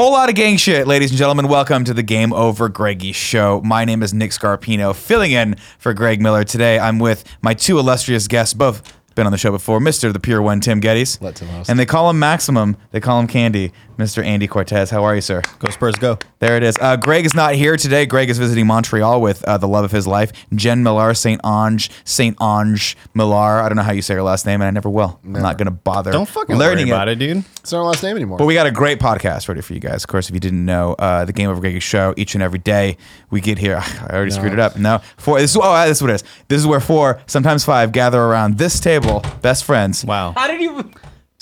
Whole lot of gang shit, ladies and gentlemen. Welcome to the Game Over Greggy Show. My name is Nick Scarpino, filling in for Greg Miller. Today, I'm with my two illustrious guests, both been on the show before, Mr. the Pure One, Tim Gettys. Let Tim host. And they call him Maximum. They call him Candy, Mr. Andy Cortez. How are you, sir? Go Spurs, go. There it is. Uh, Greg is not here today. Greg is visiting Montreal with uh, the love of his life, Jen Miller, Saint Ange, Saint Ange Miller. I don't know how you say her last name, and I never will. I'm not going to bother Don't fucking learning worry about it, dude. It's not our last name anymore. But we got a great podcast ready for you guys. Of course, if you didn't know, uh, the Game Over Greggy show each and every day we get here. I already screwed it up. No, four. This is oh, this is what it is. This is where four, sometimes five, gather around this table, best friends. Wow. How did you?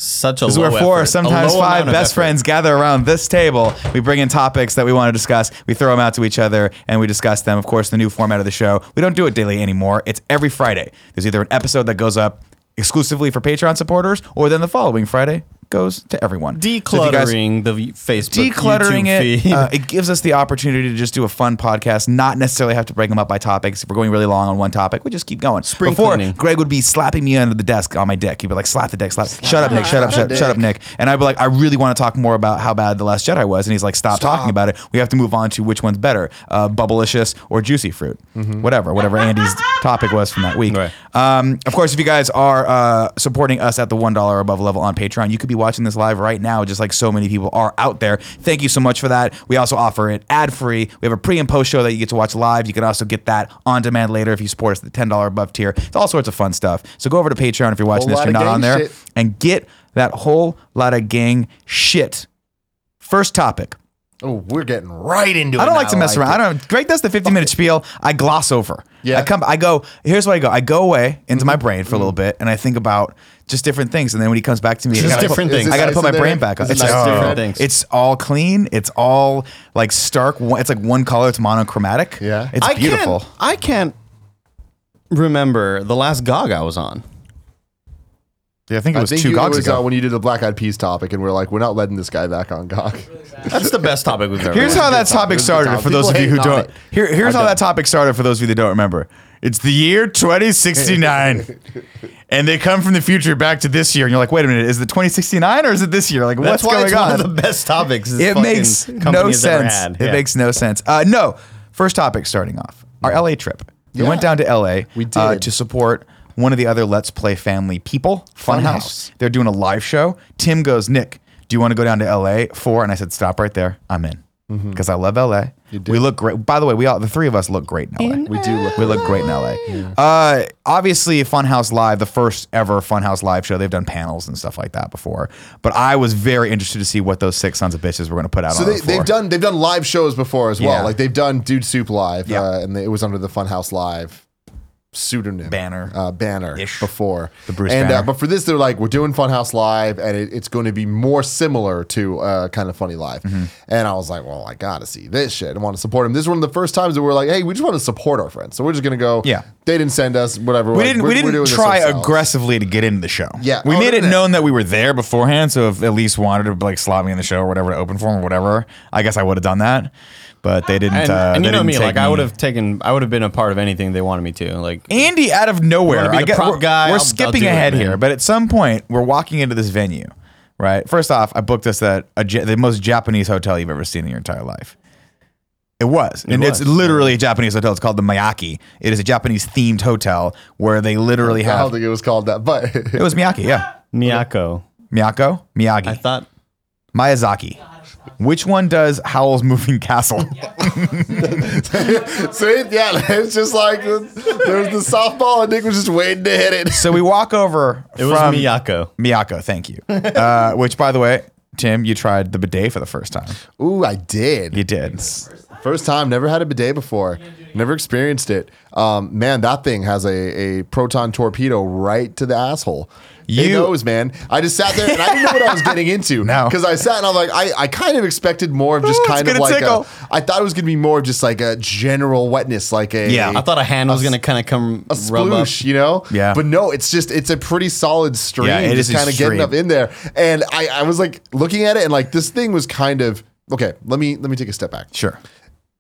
Such a This is where four, effort. Sometimes five best friends gather around this table. We bring in topics that we want to discuss. We throw them out to each other and we discuss them. Of course, the new format of the show. We don't do it daily anymore. It's every Friday. There's either an episode that goes up exclusively for Patreon supporters, or then the following Friday goes to everyone. So guys- Decluttering the Facebook, decluttering YouTube it. feed. Uh, it gives us the opportunity to just do a fun podcast, not necessarily have to break them up by topics. If we're going really long on one topic, we just keep going. Spring Before, cleaning. Greg would be slapping me under the desk on my dick. He'd be like, slap the dick, slap. Shut up, Nick. Shut up, shut, shut up, Nick. And I'd be like, I really want to talk more about how bad The Last Jedi was. And he's like, stop, talking about it. We have to move on to which one's better, uh, Bubblicious or Juicy Fruit. Whatever, whatever Andy's topic was from that week. Right. Um, of course, if you guys are uh, supporting us at the one dollar above level on Patreon, you could be watching this live right now, just like so many people are out there. Thank you so much for that. We also offer it ad free. We have a pre and post show that you get to watch live. You can also get that on demand later if you support us at the ten dollar above tier. It's all sorts of fun stuff. So go over to Patreon if you're watching this. lot You're not on there, shit. and get that whole lot of gang shit. First topic. oh, we're getting right into it. I don't like to mess around. it. I don't. Greg does the 15 minute spiel. I gloss over. Yeah. I come. I go. Here's what I go. I go away into my mm-hmm. brain for a little mm-hmm. bit, and I think about just different things. And then when he comes back to me, I Just gotta different put, things. I got to put my brain there? back on. Is It's nice like, in oh, Different things. It's all clean. It's all like stark. It's like one color. It's monochromatic. Yeah. It's I beautiful. Can't, I can't remember the last GOG I was on. Yeah, I think it I was think two you, it gogs was ago. uh, when you did the Black Eyed Peas topic, and we're like, we're not letting this guy back on GOG. That's the best topic we've ever Here's how that topic. topic It was a good started topic. for those of you who don't. Here, here's how that topic started for those of you that don't remember. It's the year 2069. and they come from the future back to this year. And you're like, wait a minute, is it 2069 or is it this year? Like, That's what's why going it's on? one of the best topics. this it makes no sense. It Yeah. makes no sense. Uh, no, first topic starting off our LA trip. We Yeah. went down to LA We Uh, to support one of the other Let's Play family people, Funhouse. Funhouse. They're doing a live show. Tim goes, Nick, do you want to go down to LA for? And I said, stop right there. I'm in because I love LA. We look great. By the way, we all the three of us look great in LA. We do look. We look great in LA. Uh, obviously, Funhouse Live, the first ever Funhouse Live show. They've done panels and stuff like that before. But I was very interested to see what those six sons of bitches were going to put out So on they, the they've done they've done live shows before as well. Yeah. Like they've done Dude Soup live, Yeah. uh, and it was under the Funhouse Live pseudonym Banner. uh, banner Ish. before The Bruce and banner. Uh, but for this they're like we're doing Funhouse Live and it, it's going to be more similar to uh, kind of funny live Mm-hmm. and I was like well I gotta see this shit I want to support him this is one of the first times that we're like hey we just want to support our friends so we're just gonna go Yeah. they didn't send us whatever we didn't. we didn't try aggressively to get into the show. Yeah. we Oh, made no, it no. known that we were there beforehand. So if Elyse wanted to like slot me in the show or whatever to open for him or whatever, I guess I would have done that. But they didn't. And, uh, and they you know didn't me, take like I would have taken, I would have been a part of anything they wanted me to. Like Andy out of nowhere. wanna be I the get, prop we're, guy? we're I'll- I'll skipping it, ahead here, but at some point we're walking into this venue, right? First off, I booked us at a, the most Japanese hotel you've ever seen in your entire life. It was, and it's literally a Japanese hotel. It's called the Miyaki. It is a Japanese themed hotel where they literally have. I don't think it was called that but It was Miyaki, yeah. Miyako. Miyako, Miyagi, I thought Miyazaki. Which one does Howl's Moving Castle? See, yeah, it's just like there was the softball, and Nick was just waiting to hit it. so we walk over. it was from Miyako. Miyako, thank you. Uh, which, by the way, Tim, you tried the bidet for the first time. Ooh, I did. You did. First time, never had a bidet before, never experienced it. Um, man, that thing has a, a proton torpedo right to the asshole. It You- knows, man. I just sat there and I didn't know what I was getting into. No. because I sat and I was like, I, I kind of expected more of just Ooh, kind of like tickle. a. I thought it was gonna be more of just like a general wetness, like a Yeah. I thought a hand was gonna kind of come a sploosh, you know? Yeah. But no, it's just it's a pretty solid stream. Yeah, it just kind of getting up in there. And I, I was like looking at it and like this thing was kind of okay, let me let me take a step back. Sure.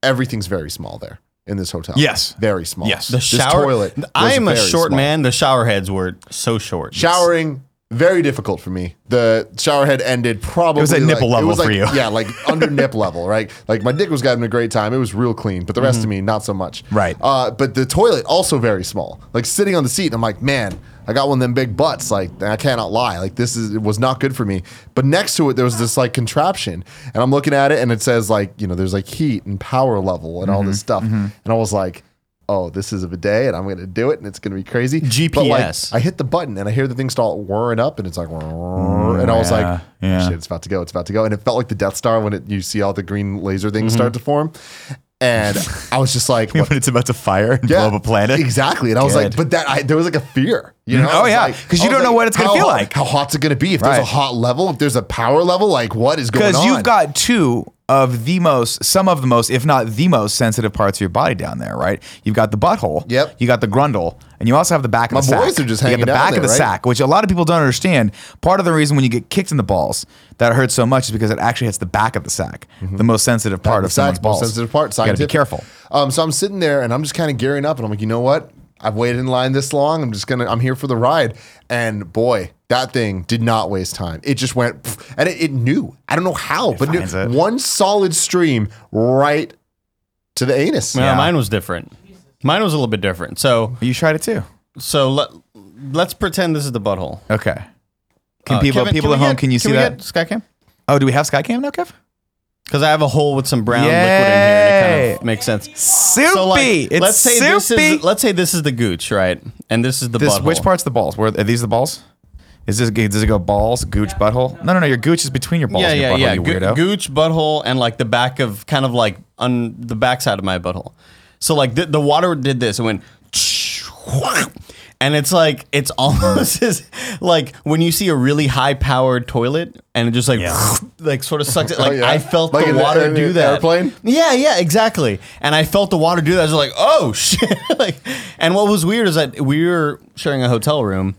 Everything's very small there in this hotel. Yes. Very small. Yes. The This shower. toilet. I am a short small. man. The shower heads were so short. Showering very difficult for me. The shower head ended probably. was at like- nipple level was for you. Yeah, like under nip level, right? Like my dick was having a great time. It was real clean, but the rest of me not so much. Mm-hmm. Right. Uh, but the toilet also very small. Like sitting on the seat, I'm like, man, I got one of them big butts. Like I cannot lie. Like this is it was not good for me. But next to it, there was this like contraption, and I'm looking at it, and it says like you know there's like heat and power level and all Mm-hmm. this stuff, and I was like. Oh, this is a bidet, and I'm gonna do it, and it's gonna be crazy. But, like, GPS. I hit the button, and I hear the thing start whirring up, and it's like, and I was like, yeah. shit, it's about to go, it's about to go, and it felt like the Death Star when it you see all the green laser things Mm-hmm. start to form, and I was just like, when it's about to fire and blow up a planet. Exactly. And I was Good. like, but that I, there was like a fear, you mm-hmm. know? Oh, I was yeah, like- 'cause you was don't know like, what it's gonna how feel hot- like. How hot's it gonna be? If there's a Right. hot level, if there's a power level, like what is going on? Because you've got two of the most, some of the most, if not the most sensitive parts of your body down there, right? You've got the butthole. Yep. You got the grundle. And you also have the back of My the sack. boys are just you hanging got the back there, of the right? sack, which a lot of people don't understand. Part of the reason when you get kicked in the balls that hurts so much is because it actually hits the back of the sack, the most sensitive part of Sack, someone's balls. most sensitive part. You gotta be scientific. careful. Um, so I'm sitting there and I'm just kind of gearing up, and I'm like, you know what? I've waited in line this long. I'm just gonna. I'm here for the ride. And boy, that thing did not waste time. It just went, pff, and it, it knew. I don't know how, but knew, it. one solid stream right to the anus. No, Yeah. mine was different. Mine was a little bit different. So You tried it too. so let let's pretend this is the butthole. Okay. Can Uh, people Kevin, people we at home get- can you see we that? get Skycam? oh, do we have Skycam now, Kev? Because I have a hole with some brown liquid in here, and it kind of makes sense. Soupy. So like, it's let's say soupy. this is let's say this is the gooch, right? And this is the This butthole. which part's the balls? Where are these the balls? Is this does it go balls, gooch, butthole? No, no, no. Your gooch is between your balls. Yeah, and your yeah, butthole, yeah. You Go- weirdo. gooch, butthole, and like the back of kind of like on the backside of my butthole. So like the, the water did this. It went, and it's like it's almost as like when you see a really high powered toilet and it just like Yeah. like sort of sucks it. Oh, like Oh, yeah. I felt Like the in the- water in do the that. airplane? Yeah, yeah, exactly. And I felt the water do that. I was like, oh shit. like, and what was weird is that we were sharing a hotel room,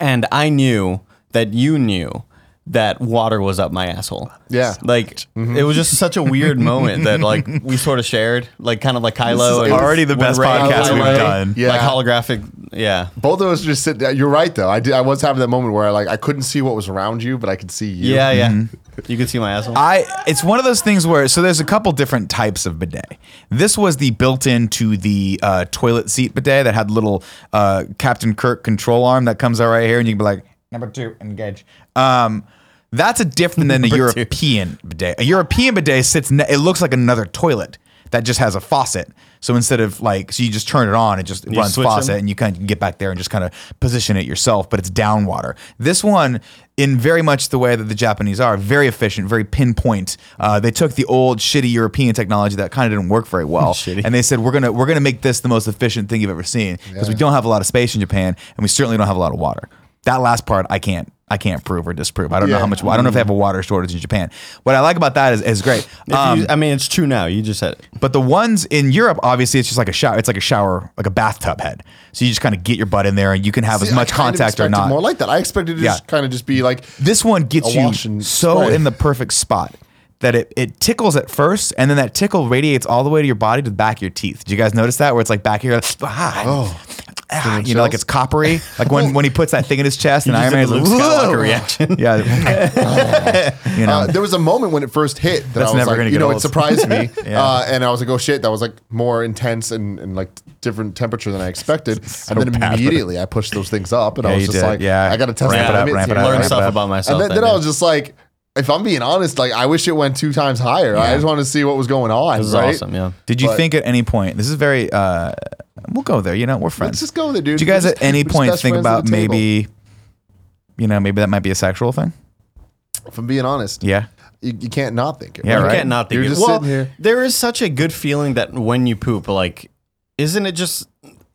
and I knew that you knew that water was up my asshole. Yeah. Like it was just such a weird moment that like we sort of shared, like kind of like Kylo. is and already the best Rey- podcast we've done. Yeah. Like holographic, yeah. Both of us just sit. You're right though. I did. I was having that moment where I like I couldn't see what was around you, but I could see you. Yeah, yeah. Mm-hmm. You could see my asshole. I it's one of those things where so there's a couple different types of bidet. This was the built into the uh, toilet seat bidet that had little uh, Captain Kirk control arm that comes out right here, and you can be like number two engage. Um, that's a different than a Number two. European bidet. A European bidet sits. Ne- it looks like another toilet that just has a faucet. So instead of like, so you just turn it on, it just runs switch faucet, them? and you kind of get back there and just kind of position it yourself. But it's down water. This one, in very much the way that the Japanese are, very efficient, very pinpoint. Uh, they took the old shitty European technology that kind of didn't work very well, Shitty. and they said we're gonna we're gonna make this the most efficient thing you've ever seen because we don't have a lot of space in Japan, and we certainly don't have a lot of water. That last part, I can't. I can't prove or disprove. I don't know how much. I don't know if they have a water shortage in Japan. What I like about that is, is great. Um, you- I mean, it's true now. You just said it. but the ones in Europe, obviously, it's just like a shower. It's like a shower, like a bathtub head. So you just kind of get your butt in there, and you can have See, as much contact or not. More like that. I expected it to Yeah. just kind of just be like This one gets you so spray. in the perfect spot that it, it tickles at first, and then that tickle radiates all the way to your body to the back of your teeth. Did you guys notice that? Where it's like back here, ah, Oh. Ah, you know, like it's coppery. Like when, when he puts that thing in his chest, and Iron just Man's did like, the Skywalker reaction. Yeah, you know. Uh, there was a moment when it first hit that That's I was never like, gonna you get know, old. it surprised me, Yeah. uh, and I was like, oh shit, that was like more intense and, and like different temperature than I expected. and then bad, immediately I pushed those things up, and Yeah, I was you just did. like, Yeah. I got to test Ramp the it up, limits ramp it up, Learn ramp it stuff up. about myself. And then, then I was just like, if I'm being honest, like I wish it went two times higher. I just wanted to see what was going on. This is right? awesome. Yeah. Did you but- think at any point? This is very. uh We'll go there. You know, we're friends. Let's just go with it, dude. Did you guys We're at any point think about maybe, you know, maybe that might be a sexual thing? If I'm being honest, Yeah. you, you can't not think it. Yeah, You right. can't not think You're it. just well, sitting here. there is such a good feeling that when you poop, like, isn't it just,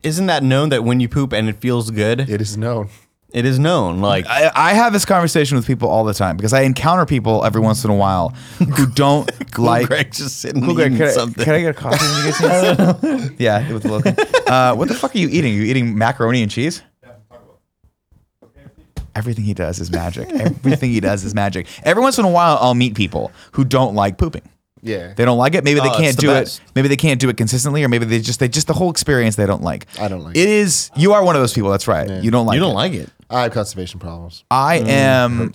isn't that known that when you poop and it feels good, It is known. It is known? Like, I, I have this conversation with people all the time because I encounter people every once in a while who don't like. Greg just sitting Cool Greg, eating can, I, something. can I get a coffee when you get here? yeah, with Logan. Uh, what the fuck are you eating? Are you eating macaroni and cheese? Everything he does is magic. Everything he does is magic. Every once in a while, I'll meet people who don't like pooping. Yeah. They don't like it. Maybe they Oh, can't the do it. Maybe they can't do it consistently, or maybe they just they just the whole experience they don't like. I don't like it. it. Is you are one of those people. That's right. You don't like you don't like it. I have constipation problems. I Mm, am.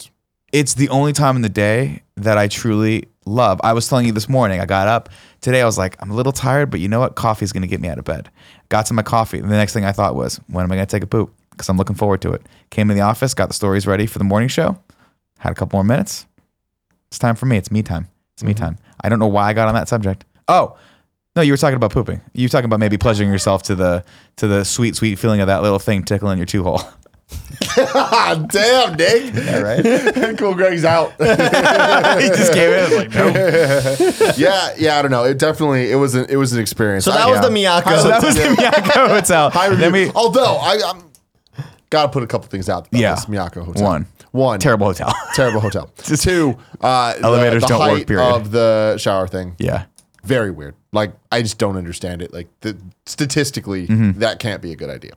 It's the only time in the day that I truly love. I was telling you this morning. I got up today. I was like, I'm a little tired, but you know what? Coffee's going to get me out of bed. Got to my coffee. And the next thing I thought was, when am I going to take a poop? Because I'm looking forward to it. Came to the office, got the stories ready for the morning show. Had a couple more minutes. It's time for me. It's me time. It's me time. I don't know why I got on that subject. Oh, no, you were talking about pooping. You were talking about maybe pleasuring yourself to the to the sweet, sweet feeling of that little thing tickling your two hole. Damn, Nick. right? cool, Greg's out. he just came in. I was like, nope. yeah, yeah. I don't know. It definitely it was an it was an experience. So that I- was the yeah. Miyako. So that was the Miyako Hotel. high Then we, Although I I'm, gotta put a couple things out. About Yeah. this Miyako Hotel. One. one terrible hotel. terrible hotel. Two, uh, Elevators the, don't work, period. Of the shower thing, yeah. very weird. Like I just don't understand it. Like the, statistically, Mm-hmm. that can't be a good idea.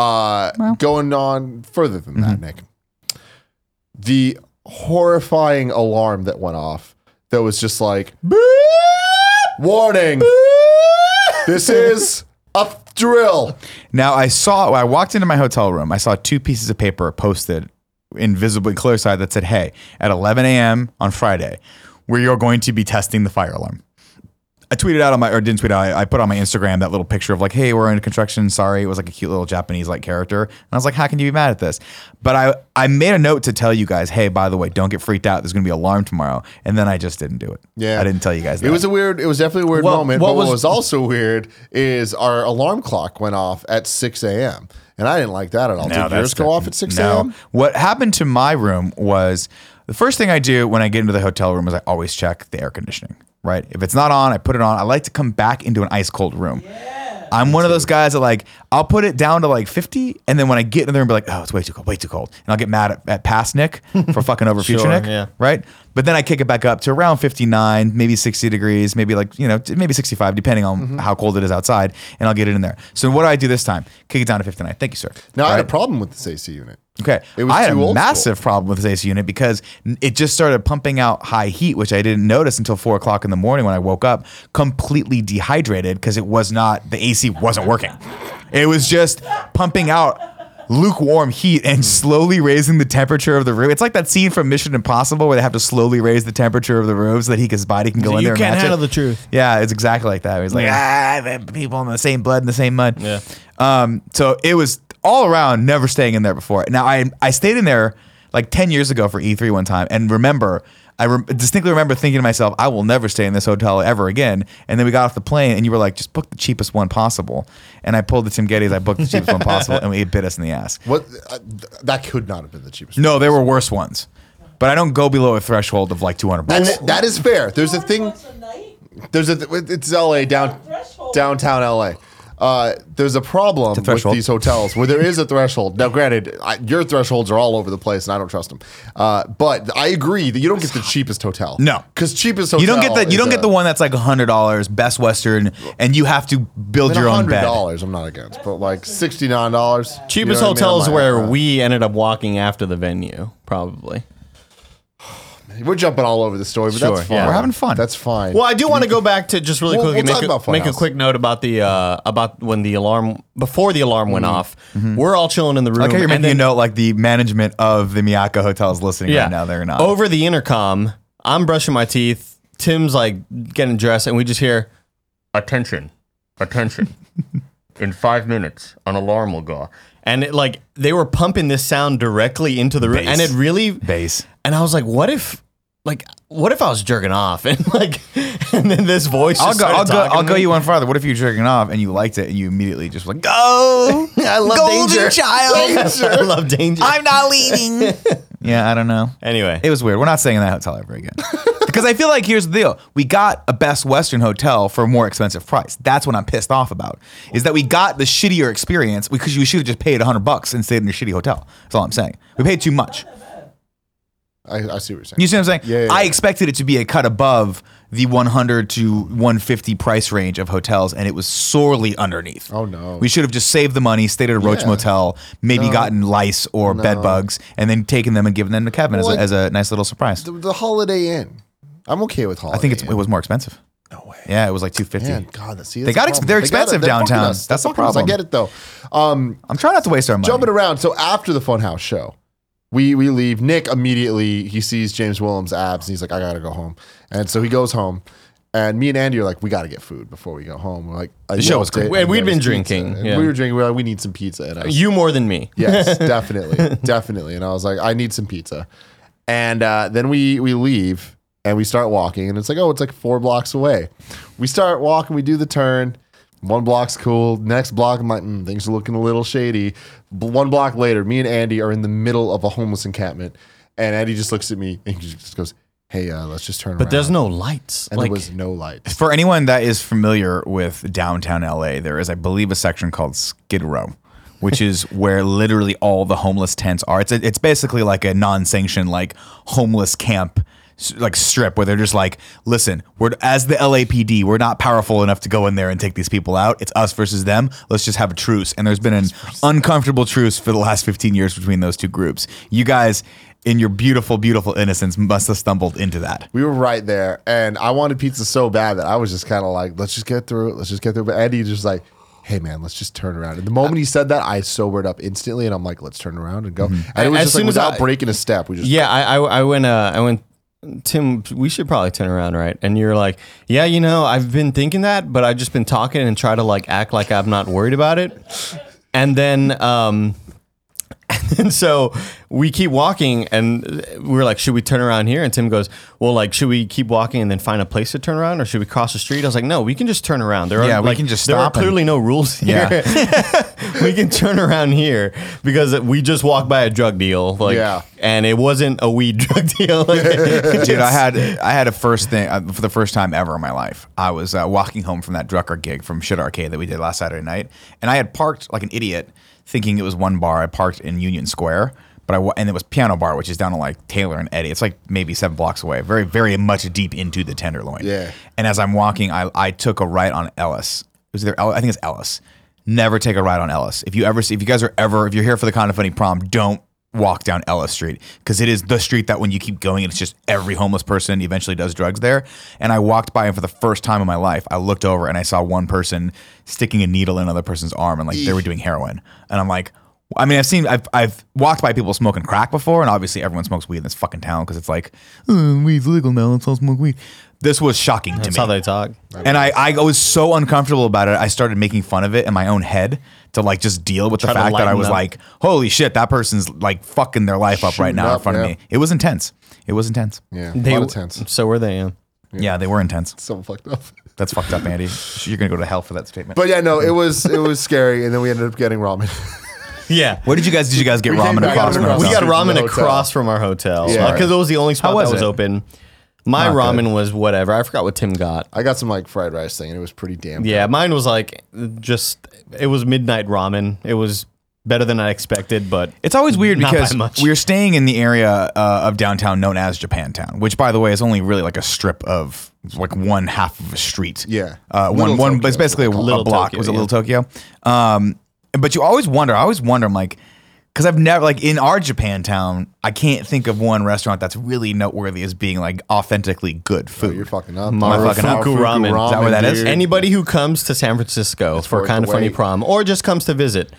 Uh, going on further than that, Mm-hmm. Nick, the horrifying alarm that went off that was just like warning. this is a drill. Now I saw. I walked into my hotel room, I saw two pieces of paper posted invisibly clear side that said, Hey, at 11 a.m. on Friday, we are going to be testing the fire alarm. I tweeted out on my, or didn't tweet out, I, I put on my Instagram that little picture of like, hey, we're in construction. Sorry. It was like a cute little Japanese like character. And I was like, how can you be mad at this? But I, I made a note to tell you guys, hey, by the way, don't get freaked out. There's going to be alarm tomorrow. And then I just didn't do it. Yeah. I didn't tell you guys that. It was a weird. It was definitely a weird What- moment. what but what was- was also weird is our alarm clock went off at six a.m. and I didn't like that at all. No, Did yours go off at six No. a.m.? What happened to my room was the first thing I do when I get into the hotel room is I always check the air conditioning. Right? If it's not on, I put it on. I like to come back into an ice cold room. I'm one of those guys that like I'll put it down to like 50, and then when I get in there and be like, oh, it's way too cold, way too cold, and I'll get mad at, at past Nick for fucking over future Sure, Nick, yeah. right? But then I kick it back up to around 59, maybe 60 degrees, maybe like you know maybe 65, depending on Mm-hmm. how cold it is outside, and I'll get it in there. So what do I do this time? Kick it down to 59. Thank you, sir. Now I had a problem with this AC unit. Okay. It was I had a old school. massive problem with this AC unit because it just started pumping out high heat, which I didn't notice until four o'clock in the morning when I woke up, completely dehydrated because it was not, the AC wasn't working. It was just pumping out lukewarm heat and slowly raising the temperature of the room. It's like that scene from Mission Impossible where they have to slowly raise the temperature of the room so that he, his body can go in you there and can't match handle it. the truth. Yeah, it's exactly like that. Was like, ah, the people in the same blood and the same mud. Yeah. Um, so it was all around never staying in there before. Now I I stayed in there like 10 years ago for E3 one time and remember I re- distinctly remember thinking to myself, I will never stay in this hotel ever again. And then we got off the plane and you were like, just book the cheapest one possible. And I pulled the Tim Gettys, I booked the cheapest one possible and it bit us in the ass. What? Uh, th- that could not have been the cheapest. No, there were worse ones. But I don't go below a threshold of like 200 And bucks. th- that is fair. There's a thing. There's a. Th- it's L.A. down Threshold. downtown L.A. Uh, there's a problem with these hotels where there is a threshold. Now, granted, I, your thresholds are all over the place, and I don't trust them. Uh, but I agree that you don't get the cheapest hotel. No. because cheapest hotel You don't get the you don't a- get the one that's like hundred dollars, Best Western, and you have to build I mean, your own hundred bed. dollars. I'm not against, but like sixty nine dollars. Cheapest hotels where we ended up walking after the venue, probably. We're jumping all over the story, but Sure, that's yeah. fine. We're having fun. That's fine. Well, I do want to go back to just really We'll- quickly we'll talk make, a, make a Funhouse. quick note about the uh, about when the alarm before the alarm went off. We're all chilling in the room. Like how you're and making a then- note, like the management of the Miyako Hotel is listening yeah, right now. They're not. over the intercom. I'm brushing my teeth. Tim's like getting dressed, and we just hear, "Attention, attention! In five minutes, an alarm will go." And it like they were pumping this sound directly into the room, and it really base. And I was like, what if, like, what if I was jerking off and like, and then this voice? I'll go. I'll go. I'll go you one farther. What if you're jerking off and you liked it and you immediately just like go? I love Golden danger. child. I love danger. I'm not leaving. yeah, I don't know. anyway, It was weird. We're not staying in that hotel ever again. Because I feel like here's the deal: we got a Best Western hotel for a more expensive price. That's what I'm pissed off about. Is that we got the shittier experience because you should have just paid hundred bucks and stayed in your shitty hotel. That's all I'm saying. We paid too much. I, I see what you're saying. You see what I'm saying? Yeah, yeah, I yeah. expected it to be a cut above the 100 to 150 price range of hotels, and it was sorely underneath. Oh, no. We should have just saved the money, stayed at a Roach Yeah. Motel, maybe gotten lice or bed bugs, and then taken them and given them to Kevin Well, as, like- a, as a nice little surprise. the, the Holiday Inn. I'm okay with Holiday. I think it's, Inn. it was more expensive. No way. Yeah, it was like two fifty. Man, God, that's- see, they got ex- they're They gotta- expensive they're downtown. That's the fucking us. problem. I get it though. Um, I'm trying not to waste our money. jumping around. So after the Funhouse show, we we leave. Nick immediately he sees James Willems' abs and he's like, I gotta go home. And so he goes home. And me and Andy are like, we got to get food before we go home. We're like, the show was great. And we'd been drinking, yeah. We were drinking. We were like, we need some pizza. And I was, You more than me. Yes, definitely, definitely. And I was like, I need some pizza. And uh, then we we leave and we start walking, and it's like, oh, it's like four blocks away. We start walking, we do the turn. One block's cool. Next block, I'm like, mm, things are looking a little shady. B- One block later, me and Andy are in the middle of a homeless encampment, and Andy just looks at me and he just goes, "Hey, uh, let's just turn But around." there's no lights. and like, there was no light. For anyone that is familiar with downtown LA, there is, I believe, a section called Skid Row, which is where literally all the homeless tents are. It's a, it's basically like a non-sanctioned like homeless camp s- like strip where they're just like, listen, we're as the LAPD, we're not powerful enough to go in there and take these people out. It's us versus them. Let's just have a truce. And there's been an uncomfortable truce for the last 15 years between those two groups. You guys, in your beautiful, beautiful innocence, must have stumbled into that. We were right there, and I wanted pizza so bad that I was just kind of like, let's just get through it. Let's just get through it. But Andy just like, hey man, let's just turn around. And the moment he said that, I sobered up instantly, and I'm like, let's turn around and go. And it was As just like soon as without I- breaking a step, we just Yeah, I, I, I went, uh, I went, Tim, we should probably turn around, right? And you're like, yeah, you know, I've been thinking that, but I've just been talking and try to like act like I'm not worried about it. And then, um, and so we keep walking and we were like, should we turn around here? And Tim goes, well, like, should we keep walking and then find a place to turn around or should we cross the street? I was like, no, we can just turn around. There are, Yeah, we like, can just there stop are and- clearly no rules here. We can turn around here because we just walked by a drug deal. Like, Yeah. and it wasn't a weed drug deal. Like, Dude, I had I had a first thing uh, for the first time ever in my life. I was uh, walking home from that Drucker gig from Shit Arcade that we did last Saturday night, and I had parked like an idiot, thinking it was one bar. I parked in Union Square, but I and it was Piano Bar, which is down on like Taylor and Eddy. It's like maybe seven blocks away, very very much deep into the Tenderloin. Yeah. And as I'm walking, I I took a right on Ellis. It was either El- I think it's Ellis. Never take a right on Ellis. If you ever see, if you guys are ever, if you're here for the kind of funny prom, don't walk down Ellis Street because it is the street that when you keep going, it's just every homeless person eventually does drugs there. And I walked by and for the first time in my life, I looked over and I saw one person sticking a needle in another person's arm and like they were doing heroin. And I'm like, I mean, I've seen, I've, I've walked by people smoking crack before, and obviously everyone smokes weed in this fucking town because it's like, "Uh, weed's legal now, let's all smoke weed. This was shocking to me. That's me. how they talk. And I, I was so uncomfortable about it. I started making fun of it in my own head to like just deal with Try the to fact that I lighten was up. like, holy shit, that person's like fucking their life up right Shooting now in up, front yeah. of me. It was intense. It was intense. yeah, They, a lot of tense. So were they. Yeah. Yeah, they were intense. So fucked up. That's fucked up, Andy. You're gonna go to hell for that statement. But yeah, no, it was it was scary, and then we ended up getting ramen. Yeah. where did you guys? Did you guys get came ramen back across from from the We hotel. got From the ramen hotel. across from our hotel. Yeah. Uh, because it was the only spot was that was it? open. My Not ramen good. was whatever. I forgot what Tim got. I got some like fried rice thing, and it was pretty damn. Yeah, mine was like just it was midnight ramen. It was better than I expected, but It's always weird Not because we are staying in the area uh, of downtown known as Japantown, which, by the way, is only really like a strip of like one half of a street. Yeah. uh, Little one one. Tokyo But it's basically a, a Little block. Tokyo, was it yeah. Little Tokyo? Um, but you always wonder. I always wonder. I'm like, because I've never like in our Japantown, I can't think of one restaurant that's really noteworthy as being like authentically good Oh, food. you're fucking up. Am I fucking up? Marufuku ramen. Is that where that is? dude. anybody who comes to San Francisco for kind of funny prom or just comes to visit,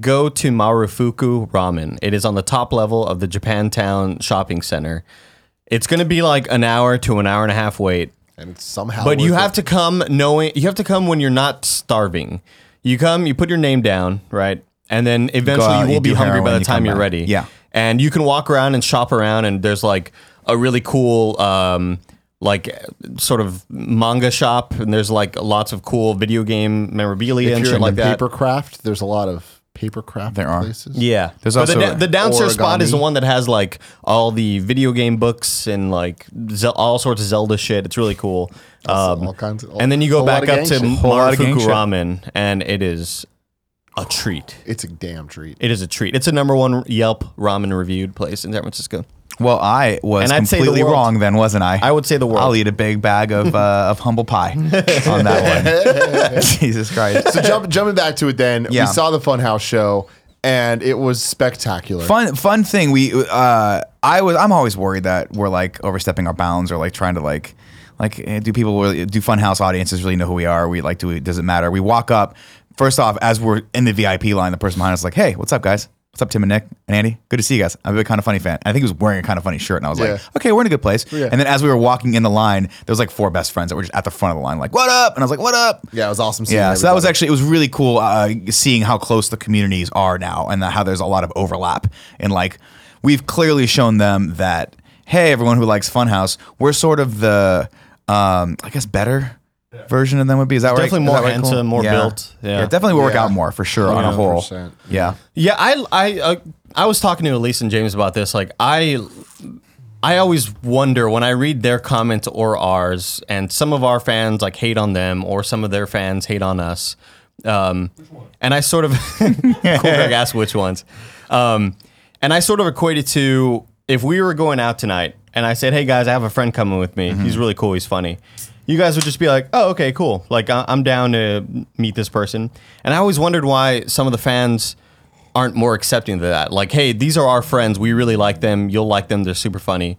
go to Marufuku Ramen. It is on the top level of the Japantown shopping center. It's going to be like an hour to an hour and a half wait. and it's somehow. But you have it. to come knowing you have to come when you're not starving. You come, you put your name down, right? And then eventually out, you you will be hungry by the time come you're back. ready. Yeah. And you can walk around and shop around and there's like a really cool um like sort of manga shop and there's like lots of cool video game memorabilia If and you're shit in like the that. paper craft, there's a lot of paper craft There are. places. Yeah. There's but the, also da- the downstairs spot is the one that has like all the video game books and like Zel- all sorts of Zelda shit. It's really cool. Um, all kinds of- and then you go back up gang to shit. Whole lot of gang Marufuku. Ramen and it is a treat. It's a damn treat. It is a treat. It's a number one Yelp ramen reviewed place in San Francisco. Well, I was And I'd say the completely world. wrong then, wasn't I? I would say the world. I'll eat a big bag of uh, of humble pie on that one. Jesus Christ. So jump, jumping back to it, then Yeah. we saw the Funhouse show, and it was spectacular. Fun fun thing. We uh, I was I'm always worried that we're like overstepping our bounds or like trying to like Like, eh, do people really, do Funhouse audiences really know who we are? We like, do we, does it matter? We walk up. First off, as we're in the VIP line, the person behind us is like, "Hey, what's up, guys? What's up, Tim and Nick and Andy? Good to see you guys. I'm a kind of funny fan." I think he was wearing a kind of funny shirt, and I was like, "Okay, we're in a good place." Yeah. And then as we were walking in the line, there was like four best friends that were just at the front of the line, like, "What up?" And I was like, "What up?" Yeah, it was awesome. Seeing Yeah, so that was everybody. actually it was really cool uh, seeing how close the communities are now, and how there's a lot of overlap. And like we've clearly shown them that hey, everyone who likes Funhouse, we're sort of the um, I guess better version of them would be. Is that right? Definitely Is more that right, Cole? handsome, more Yeah. built. Yeah. definitely work Yeah. out more for sure on a whole. Yeah, Yeah, I I uh, I was talking to Elyse and James about this. Like I I always wonder when I read their comments or ours, and some of our fans like hate on them, or some of their fans hate on us. Um, and I sort of cool Greg asked which ones. Um, and I sort of equate it to if we were going out tonight, and I said, "Hey guys, I have a friend coming with me. He's really cool. He's funny." You guys would just be like, "Oh, okay, cool. Like I- I'm down to meet this person." And I always wondered why some of the fans aren't more accepting of that. Like, hey, these are our friends. We really like them. You'll like them. They're super funny.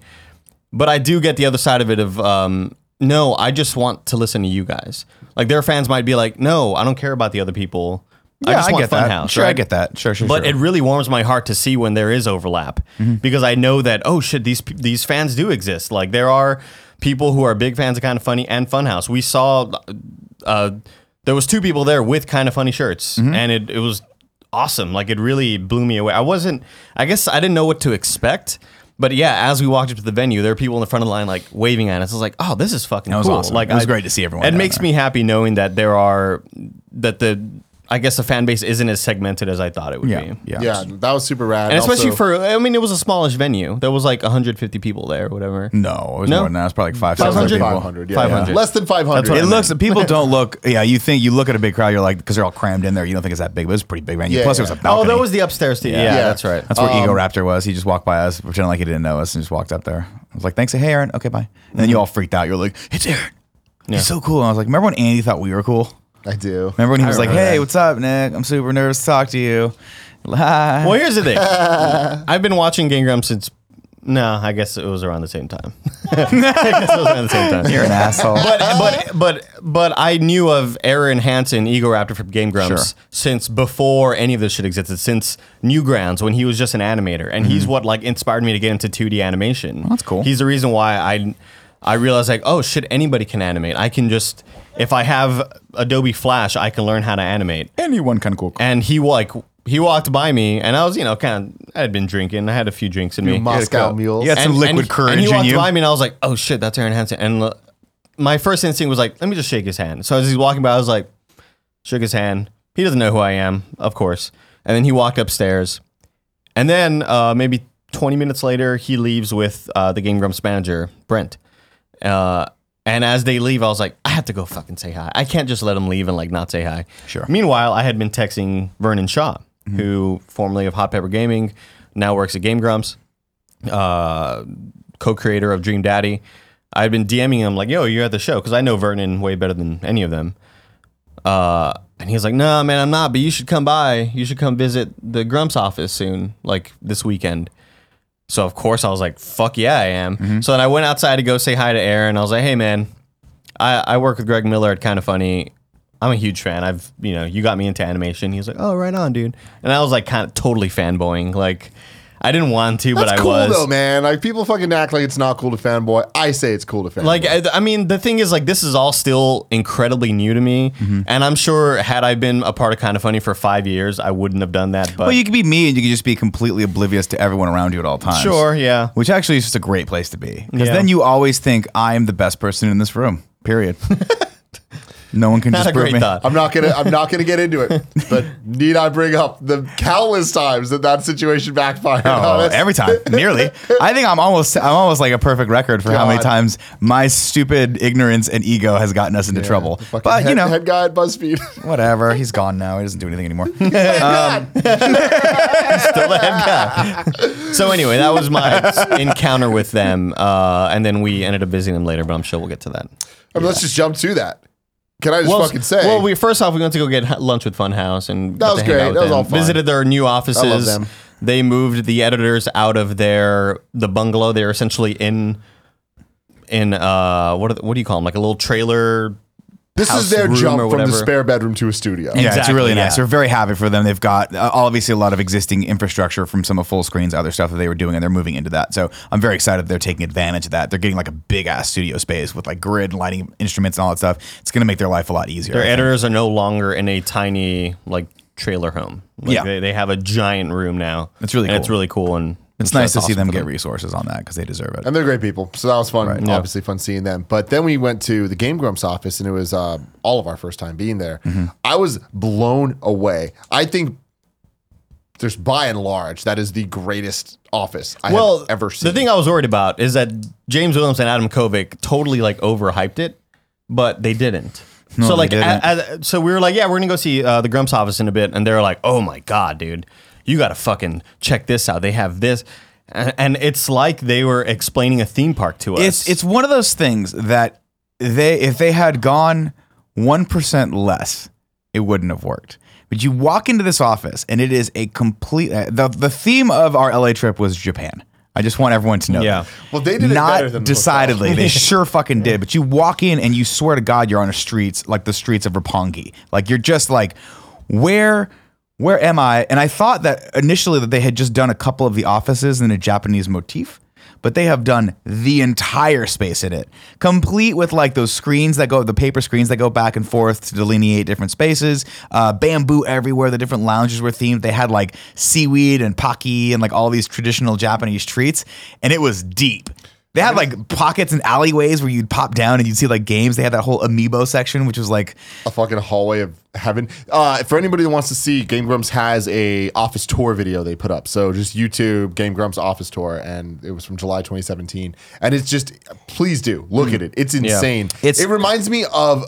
But I do get the other side of it of um, no, I just want to listen to you guys. Like their fans might be like, no, I don't care about the other people. I just I, want get that. Funhouse. Sure, I right? get that. Sure, sure, But sure. it really warms my heart to see when there is overlap Mm-hmm. because I know that oh shit these these fans do exist. Like there are people who are big fans of Kind of Funny and Funhouse. We saw uh, there was two people there with Kind of Funny shirts, Mm-hmm. and it it was awesome. Like it really blew me away. I wasn't. I guess I didn't know what to expect. But yeah, as we walked up to the venue, there were people in the front of the line like waving at us. I was like, "Oh, this is fucking was cool!" awesome. Like It was I- great to see everyone It makes there. me happy knowing that there are that the I guess the fan base isn't as segmented as I thought it would yeah, be. yeah, yeah, that was super rad. And especially Also- for, I mean, it was a smallish venue. There was like 150 people there, or whatever. No, it was No? more than that. It was probably like five, 500? 600 people. 500, yeah, less than 500. It I looks. People don't look. Yeah, you think you look at a big crowd, you're like, because they're all crammed in there. You don't think it's that big, but it's a pretty big venue. Yeah, Plus, it was a balcony. Oh, that was the upstairs. Th- yeah, Yeah. that's right. That's where Um, Egoraptor was. He just walked by us, pretending like he didn't know us, and just walked up there. I was like, "Thanks, hey Arin." Okay, bye. And then you all freaked out. You're like, "It's Arin. He's so cool." And I was like, "Remember when Andy thought we were cool? I do. Remember when he was like, remember "Hey, that. what's up, Nick? I'm super nervous to talk to you." Hi. Well, here's the thing. I've been watching Game Grumps since. No, I guess it was around the same time. I guess it was around the same time. You're an asshole. but but but but I knew of Arin Hanson, Ego Raptor from Game Grumps, Sure. since before any of this shit existed. Since Newgrounds, when he was just an animator, and he's mm-hmm. what like inspired me to get into 2D animation. that's cool. He's the reason why I I realized like, oh shit, anybody can animate. I can just if I have Adobe Flash, I can learn how to animate. Anyone kind of cool. And he like he walked by me, and I was you know kind of I had been drinking, I had a few drinks in me. Moscow mules. You got some And- liquid and, courage and he in walked you. by me, and I was like, "Oh shit, that's Arin Hanson." And uh, my first instinct was like, "Let me just shake his hand." So as he's walking by, I was like, shook his hand. He doesn't know who I am, of course. And then he walked upstairs, and then uh, maybe 20 minutes later, he leaves with uh, the Game Grumps manager, Brent. Uh, and as they leave, I was like, I have to go fucking say hi. I can't just let them leave and like not say hi. Sure. Meanwhile, I had been texting Vernon Shaw, who formerly of Hot Pepper Gaming, now works at Game Grumps, uh, co-creator of Dream Daddy. I'd been DMing him like, "Yo, you're at the show," because I know Vernon way better than any of them. Uh, and he was like, "No, man, I'm not. But you should come by. You should come visit the Grumps office soon, like this weekend." So of course I was like, "Fuck yeah, I am." Mm-hmm. So then I went outside to go say hi to Arin. I was like, "Hey, man, I, I work with Greg Miller at Kind of Funny. I'm a huge fan. I've you know you got me into animation." He was like, "Oh, right on, dude." And I was like, kind of totally fanboying. Like, I didn't want to, but That's I cool was. though, man. Like people fucking act like it's not cool to fanboy. I say it's cool to fanboy. Like, I, I mean, the thing is, like, this is all still incredibly new to me, Mm-hmm. and I'm sure had I been a part of Kind of Funny for five years, I wouldn't have done that. But Well, you could be me, and you could just be completely oblivious to everyone around you at all times. sure, yeah, Which actually is just a great place to be, because Yeah. then you always think I am the best person in this room. Period. no one can not a disprove great me. thought. I'm not gonna I'm not gonna get into it. But need I bring up the countless times that that situation backfired Oh, every time, nearly. I think I'm almost, I'm almost like a perfect record for how many times my stupid ignorance and ego has gotten us into trouble. But head, you know, head guy at BuzzFeed. whatever. He's gone now. He doesn't do anything anymore. Still the head guy. so anyway, that was my encounter with them, uh, and then we ended up visiting them later. But I'm sure we'll get to that. I mean, let's just jump to that. Can I just well, fucking say? well, we first off we went to go get lunch with Funhouse and that was great. That was them. all fun. Visited their new offices. I love them. They moved the editors out of their the bungalow. They're essentially in in uh what are the, what do you call them? Like a little trailer. This house is their room jump from the spare bedroom to a studio. Yeah, it's really nice. yeah. We're very happy for them. They've got uh, obviously a lot of existing infrastructure from some of full screens, other stuff that they were doing, and they're moving into that. So I'm very excited they're taking advantage of that. They're getting like a big ass studio space with like grid and lighting instruments and all that stuff. It's going to make their life a lot easier. Their I think. editors are no longer in a tiny like trailer home. Like, Yeah. they, they have a giant room now. It's really and It's cool. really cool and It's so nice to see awesome them for get resources on that because they deserve it. And they're great people. So that was fun. Yeah. Obviously fun seeing them. But then we went to the Game Grumps office and it was uh, all of our first time being there. Mm-hmm. I was blown away. I think there's by and large, that is the greatest office I well, have ever seen. The thing I was worried about is that James Willems and Adam Kovic totally like overhyped it, but they didn't. No, so they like, didn't. a- a- so we were like, yeah, we're gonna go see uh, the Grumps office in a bit, and they're like, oh my god, dude, you gotta fucking check this out. They have this, and, and it's like they were explaining a theme park to us. It's it's one of those things that they if they had gone one percent less, it wouldn't have worked. But you walk into this office and it is a complete uh, the the theme of our LA trip was Japan. I just want everyone to know. Yeah. that. Well, they did it not better than decidedly. they sure fucking did. But you walk in and you swear to God you're on the streets like the streets of Roppongi. Like you're just like, where where am I? And I thought that initially that they had just done a couple of the offices in a Japanese motif, but they have done the entire space in it, complete with like those screens that go, the paper screens that go back and forth to delineate different spaces, uh, bamboo everywhere. The different lounges were themed. They had like seaweed and Pocky and like all these traditional Japanese treats, and it was deep. They had like pockets and alleyways where you'd pop down and you'd see like games. They had that whole amiibo section, which was like a fucking hallway of heaven. Uh, for anybody that wants to see, Game Grumps has a office tour video they put up. So just YouTube Game Grumps office tour, and it was from July 2017. And it's just, please do look at it. It's insane. Hmm. It's- it reminds me of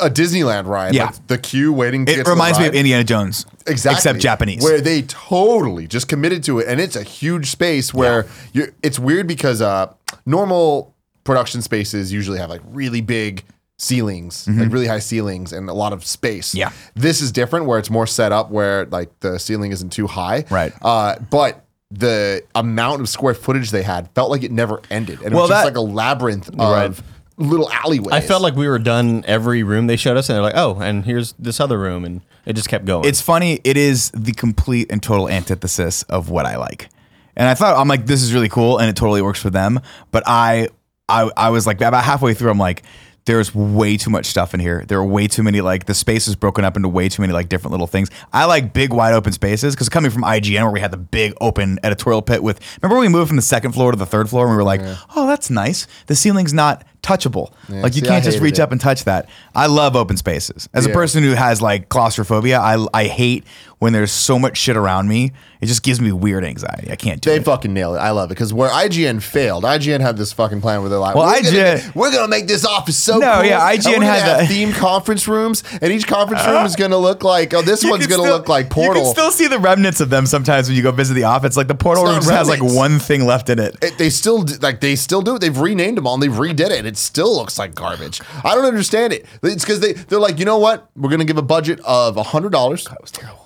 a Disneyland ride. Yeah. like the queue waiting. To get it to the reminds me of ride. Indiana Jones, Exactly. except Japanese. Where they totally just committed to it. And it's a huge space where you're, it's weird because uh, normal production spaces usually have like really big ceilings, like really high ceilings and a lot of space. Mm-hmm. Yeah. This is different where it's more set up where like the ceiling isn't too high. Right. Uh, but the amount of square footage they had felt like it never ended. And it Well, was just that- like a labyrinth of Right. Little alleyways. I felt like we were done every room they showed us, and they're like, oh, and here's this other room, and it just kept going. It's funny. It is the complete and total antithesis of what I like. And I thought I'm like, this is really cool, and it totally works for them. But I, I, I was like about halfway through. I'm like, there's way too much stuff in here. There are way too many like the space is broken up into way too many like different little things. I like big wide open spaces because coming from IGN where we had the big open editorial pit with. Remember when we moved from the second floor to the third floor and we were like, oh, that's nice. The ceiling's not touchable. like you see, can't just reach it. up and touch that. I love open spaces. As a person who has like claustrophobia, I I hate when there's so much shit around me. It just gives me weird anxiety. I can't do They it. fucking nail it. I love it because where IGN failed, IGN had this fucking plan where they're like, Well, we're IGN gonna, we're gonna make this office so No, cool. yeah, IGN had the- themed conference rooms, and each conference uh, room is gonna look like oh, this one's gonna still- look like Portal. You can still see the remnants of them sometimes when you go visit the office. Like the portal room has like one thing left in it. It- they still like they still do it. They've renamed them all and they've redid it. And it still looks like garbage. I don't understand it. It's because they they're like, you know what? We're gonna give a budget of hundred dollars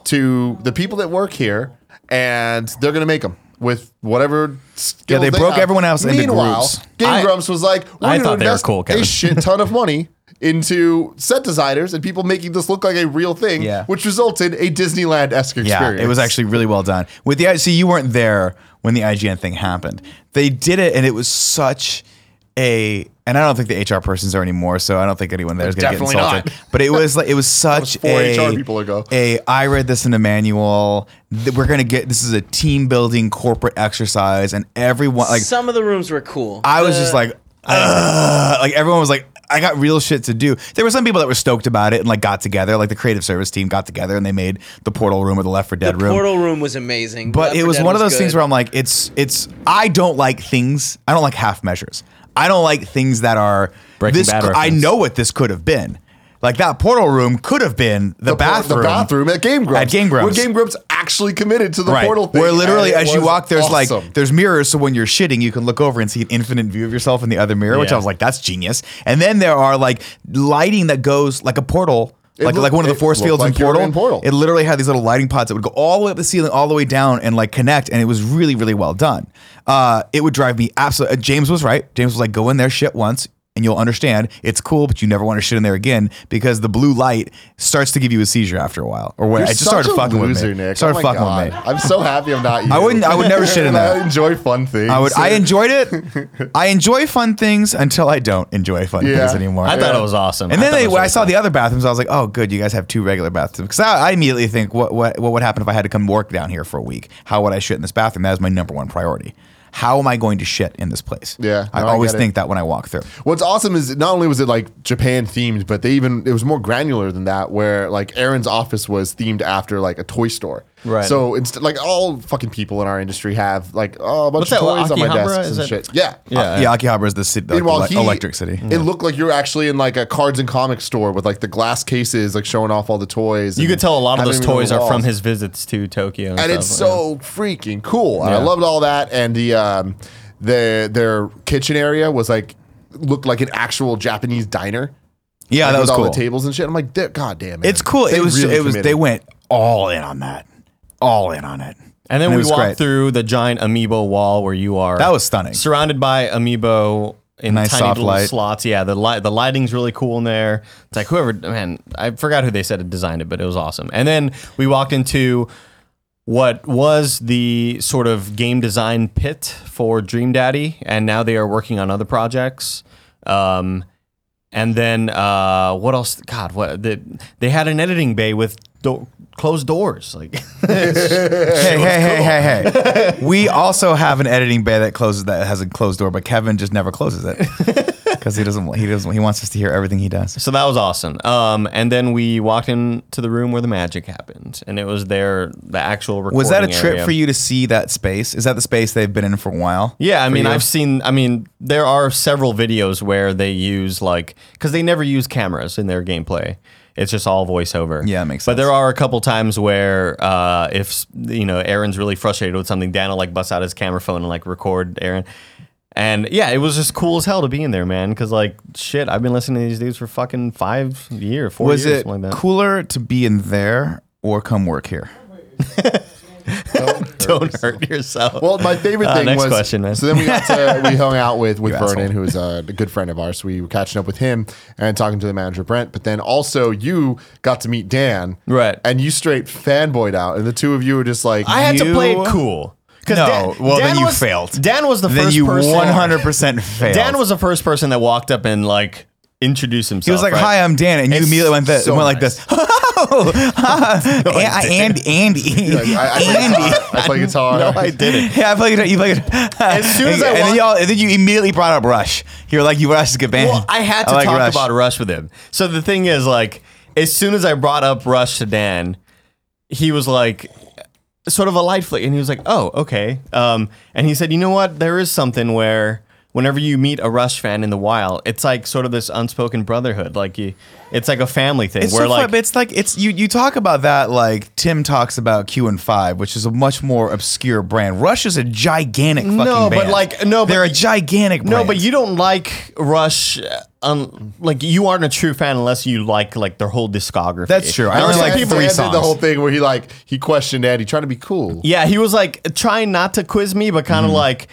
to the people that work here, and they're gonna make them with whatever. skills they broke have. everyone else into Meanwhile, groups. Game I- Grumps was like, we're I gonna thought they were cool, a shit ton of money. Into set designers and people making this look like a real thing, Yeah. which resulted in a Disneyland esque experience. Yeah, it was actually really well done. With the I see, you weren't there when the IGN thing happened. They did it, and it was such a. And I don't think the HR person's there anymore, so I don't think anyone there is going to get insulted. not. But it was like it was such four a HR people ago. A I read this in a manual. that We're going to get this is a team building corporate exercise, and everyone like Some of the rooms were cool. I was The- just like, "Ugh." like everyone was like, I got real shit to do. There were some people that were stoked about it and like got together, like the creative service team got together and they made the portal room or the Left 4 Dead Room. the room. portal room was amazing. but Left it was one of those things where I'm like, it's it's. I don't like things. I don't like half measures. I don't like things that are Breaking this. Bad I reference. know what this could have been. Like that portal room could have been the, the, por- bathroom. the bathroom at Game Grumps. At Game Grumps. Where Game Grumps actually committed to the Right. portal thing. Where literally, and it as you was walk, there's like there's mirrors, so when you're shitting, you can look over and see an infinite view of yourself in the other mirror, which Yeah. I was like, that's genius. And then there are like lighting that goes like a portal It like looked- like one of the force fields like in Portal. in Portal. It literally had these little lighting pods that would go all the way up the ceiling, all the way down, and like connect, and it was really really well done. Uh, it would drive me absolutely. James was right. James was like, go in there, shit once. And you'll understand it's cool, but you never want to shit in there again because the blue light starts to give you a seizure after a while. Or what? You're I just started fucking loser, with me. Nick. Started oh fucking God. with me. I'm so happy I'm not you. I wouldn't- I would never shit in that. I there. enjoy fun things. I would. I enjoyed it. I enjoy fun things until I don't enjoy fun Yeah. things anymore. I thought Yeah. it was awesome. And then thought it they, was when I saw cool. the other bathrooms, I was like, "Oh, good, you guys have two regular bathrooms." Because I, I immediately think, what, what, what would happen if I had to come work down here for a week? How would I shit in this bathroom? That is my number one priority. How am I going to shit in this place? Yeah, I no, I always it. think that when I walk through. What's awesome is not only was it like Japan themed, but they even it was more granular than that. Where like Arin's office was themed after like a toy store. Right. So it's like all fucking people in our industry have like oh, a bunch What's of that, toys on my Akihabara? desks Is and it- shit. Yeah. Yeah. yeah, Akihabara is the city, like, Meanwhile, ele- he- electric city. It looked like you're actually in like a cards and comics store with like the glass cases, like showing off all the toys. You and could tell a lot of having those them on the toys are from walls. his visits to Tokyo. And, and stuff. it's so freaking cool. And I Yeah. loved all that. And the um, the their kitchen area was like looked like an actual Japanese diner. yeah, like, that with was all cool. the tables and shit. I'm like, "Da- God damn it! It's cool. They it was. really it was. They went all in on that. All in on it. And then it we was walked great. through the giant amiibo wall where you are. That was stunning. Surrounded by amiibo in Nice tiny soft little light. slots. Yeah, the light, the lighting's really cool in there. It's like whoever, man, I forgot who they said had designed it, but it was awesome. And then we walked into what was the sort of game design pit for Dream Daddy, and now they are working on other projects. Um, and then uh, what else? God, what the, they had an editing bay with do- closed doors. Like hey, hey, hey, hey, hey. We also have an editing bay that closes that has a closed door, but Kevin just never closes it because he doesn't. He doesn't. He wants us to hear everything he does. So that was awesome. Um, and then we walked into the room where the magic happened, and it was there, the actual recording Was that a trip area. for you to see that space? Is that the space they've been in for a while? Yeah, I mean, you? I've seen. I mean, there are several videos where they use like because they never use cameras in their gameplay. It's just all voiceover. Yeah, makes sense. But there are a couple times where uh, if you know Arin's really frustrated with something, Dan will like bust out his camera phone and like record Aaron. And yeah, it was just cool as hell to be in there, man. Because like shit, I've been listening to these dudes for fucking five years, four Was years, it something like that. cooler to be in there or come work here? Don't hurt yourself. Well, my favorite Uh, thing next was question, man. so then we got to we hung out with with Vernon, who is a, a good friend of ours. We were catching up with him and talking to the manager Brent. But then also you got to meet Dan, Right. And you straight fanboyed out, and the two of you were just like, I had to play You- it cool. 'Cause No, well, then you was, failed. Dan was the Then first you one hundred percent failed. Dan was the first person that walked up and like introduced himself. He was like, right? "Hi, I'm Dan," and you It's immediately went, this, so went like nice. this. Oh, hi, Andy, Andy, Like, I, I, Andy. guitar, I play guitar. No, I didn't. Yeah, I play it. You play it. As soon as and, I and then y'all, and then you immediately brought up Rush. You were like, "You Rush is a good band." Well, I had to like talk Rush. about Rush with him. So the thing is, like, as soon as I brought up Rush to Dan, he was like, sort of a light flick, and he was like, "Oh, okay." Um, and he said, "You know what? There is something where." Whenever you meet a Rush fan in the wild, it's like sort of this unspoken brotherhood. Like you, it's like a family thing. It's where so like fun, but it's like it's you. You talk about that like Tim talks about Q and Five, which is a much more obscure brand. Rush is a gigantic fucking No, but band. like- no, they're a gigantic. No, but you don't like Rush. Um, like you aren't a true fan unless you like like their whole discography. That's true. I only like people- three Dan did the whole thing where he like he questioned Andy, trying to be cool. Yeah, he was like trying not to quiz me, but Mm-hmm. kind of like,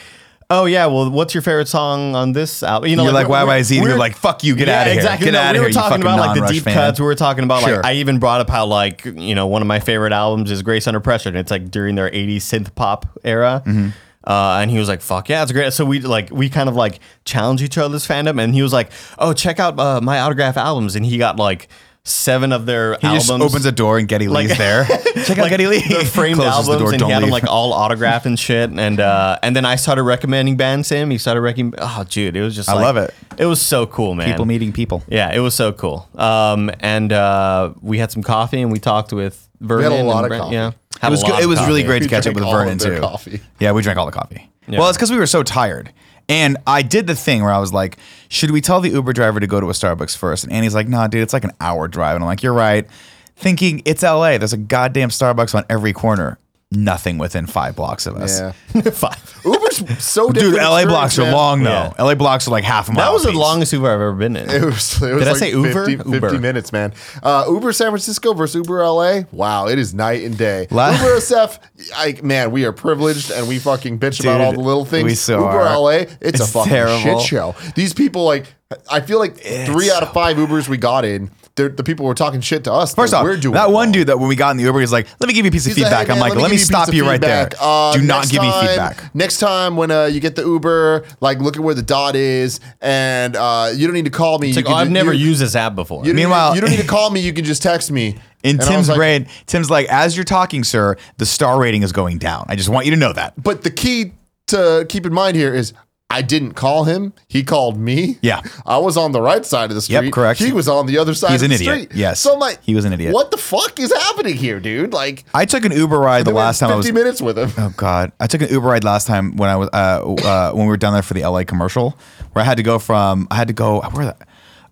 oh yeah, well, what's your favorite song on this album? You know, You're like, we're- YYZ, and we're- you're like, fuck you, get yeah, of here. Exactly. Get No, outta we here, were you talking about like the deep fan. cuts. We were talking about Sure. like I even brought up how like you know one of my favorite albums is Grace Under Pressure, and it's like during their '80s synth pop era. Mm-hmm. Uh, and he was like, "Fuck yeah, it's great." So we like we kind of like challenge each other's fandom, and he was like, "Oh, check out uh, my autograph albums," and he got like seven of their he albums. just opens a door and Geddy Like- Lee's there. Check out like Geddy Lee. the framed Closes the albums, door, and don't he had them like all autographed and shit. And uh, and then I started recommending bands to him. He started recommending. Oh, dude, it was just. I like- love it. It was so cool, man. people meeting people. Yeah, it was so cool. Um, and uh, we had some coffee and we talked with Vernon. had a lot and of Brent, coffee. Yeah, It Had a was lot good. It of was really coffee. great to catch up with all of Vernon their too. coffee. Yeah, we drank all the coffee. Yeah. Well, it's because we were so tired. And I did the thing where I was like, should we tell the Uber driver to go to a Starbucks first? And Annie's like, nah, dude, it's like an hour drive. And I'm like, you're right. Thinking it's LA. There's a goddamn Starbucks on every corner. Nothing within five blocks of us. Yeah. Five. Uber's so different. Dude. LA blocks are man. long though. Yeah. LA blocks are like half a mile. That was the apiece. longest Uber I've ever been in. It was, it was Did I like say Uber? 50, 50 minutes, man. Uh, Uber San Francisco versus Uber LA. Wow, it is night and day. La- Uber SF, I, man, we are privileged and we fucking bitch about all the little things. we so Uber are. LA, it's, a fucking terrible. shit show. These people, like, I feel like three out of five Ubers we got in, they're- the people were talking shit to us. First off, we're doing that it one dude that when we got in the Uber, he's like, "Let me give you a piece of He's like, feedback." "Hey, I'm like, "Let me give you stop you of right there. Uh, Do not next give me feedback." Next time when uh, you get the Uber, like look at where the dot is, and uh, you don't need to call me. It's You like, oh, I've ju- never used this app before. You Meanwhile- you don't need to call me. You can just text me. In And Tim's like, brain, Tim's like, "As you're talking, sir, the star rating is going down. I just want you to know that." But the key to keep in mind here is I didn't call him. He called me. Yeah. I was on the right side of the street. Yep, correct. He was on the other side He's of an the idiot. street. Yes. So I'm like, He was an idiot. What the fuck is happening here, dude? Like, I took an Uber ride the last time I was 50 minutes with him. Oh God! I took an Uber ride last time when I was uh, uh, when we were down there for the LA commercial, where I had to go from I had to go where the,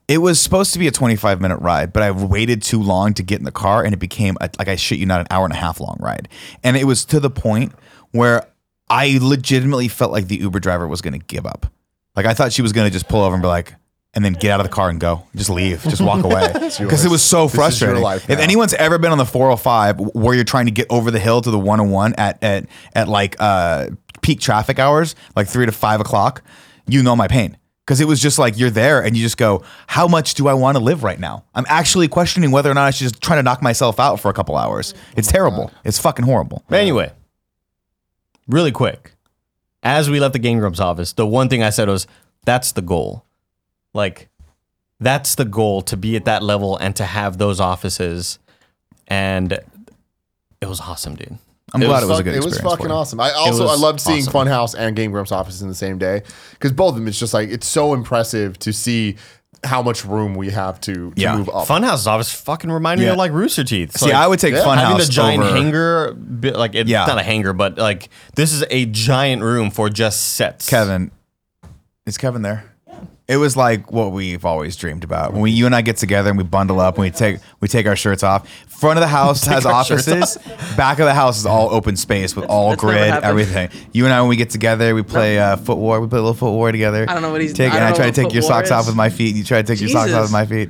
it was supposed to be a 25 minute ride, but I waited too long to get in the car, and it became a, like I shit you not an hour and a half long ride, and it was to the point where I legitimately felt like the Uber driver was going to give up. Like I thought she was going to just pull over and be like. And then get out of the car and go. Just leave. Just walk away. Because it was so This frustrating. life if anyone's ever been on the 405 where you're trying to get over the hill to the 101 at at at like uh peak traffic hours, like three to five o'clock, you know my pain. Because it was just like you're there and you just go, how much do I want to live right now? I'm actually questioning whether or not I should just try to knock myself out for a couple hours. It's terrible. It's fucking horrible. But anyway, really quick, as we left the Game Grumps office, the one thing I said was, "That's the goal." Like, that's the goal to be at that level and to have those offices, and it was awesome, dude. I'm It glad was it was a fuck- good It was fucking awesome. I also I loved seeing awesome. Funhaus and Game Grumps office in the same day because both of them. It's just like it's so impressive to see how much room we have to, to Yeah. move up. Funhaus's office fucking reminded me Yeah. of like Rooster Teeth. See, Like, I would take yeah, Funhouse having the giant over. hanger, bit like it's Yeah. not a hanger, but like this is a giant room for just sets. Kevin, is Kevin there? It was like what we've always dreamed about. When we, you and I get together and we bundle up and we take we take our shirts off. Front of the house has our shirts offices. Back of the house is all open space with all that's grid, everything. You and I when we get together, we play uh, foot war. We play a little foot war together. I don't know what he's- take. I and I try to take your war socks off with my feet. and You try to take your socks off with my feet.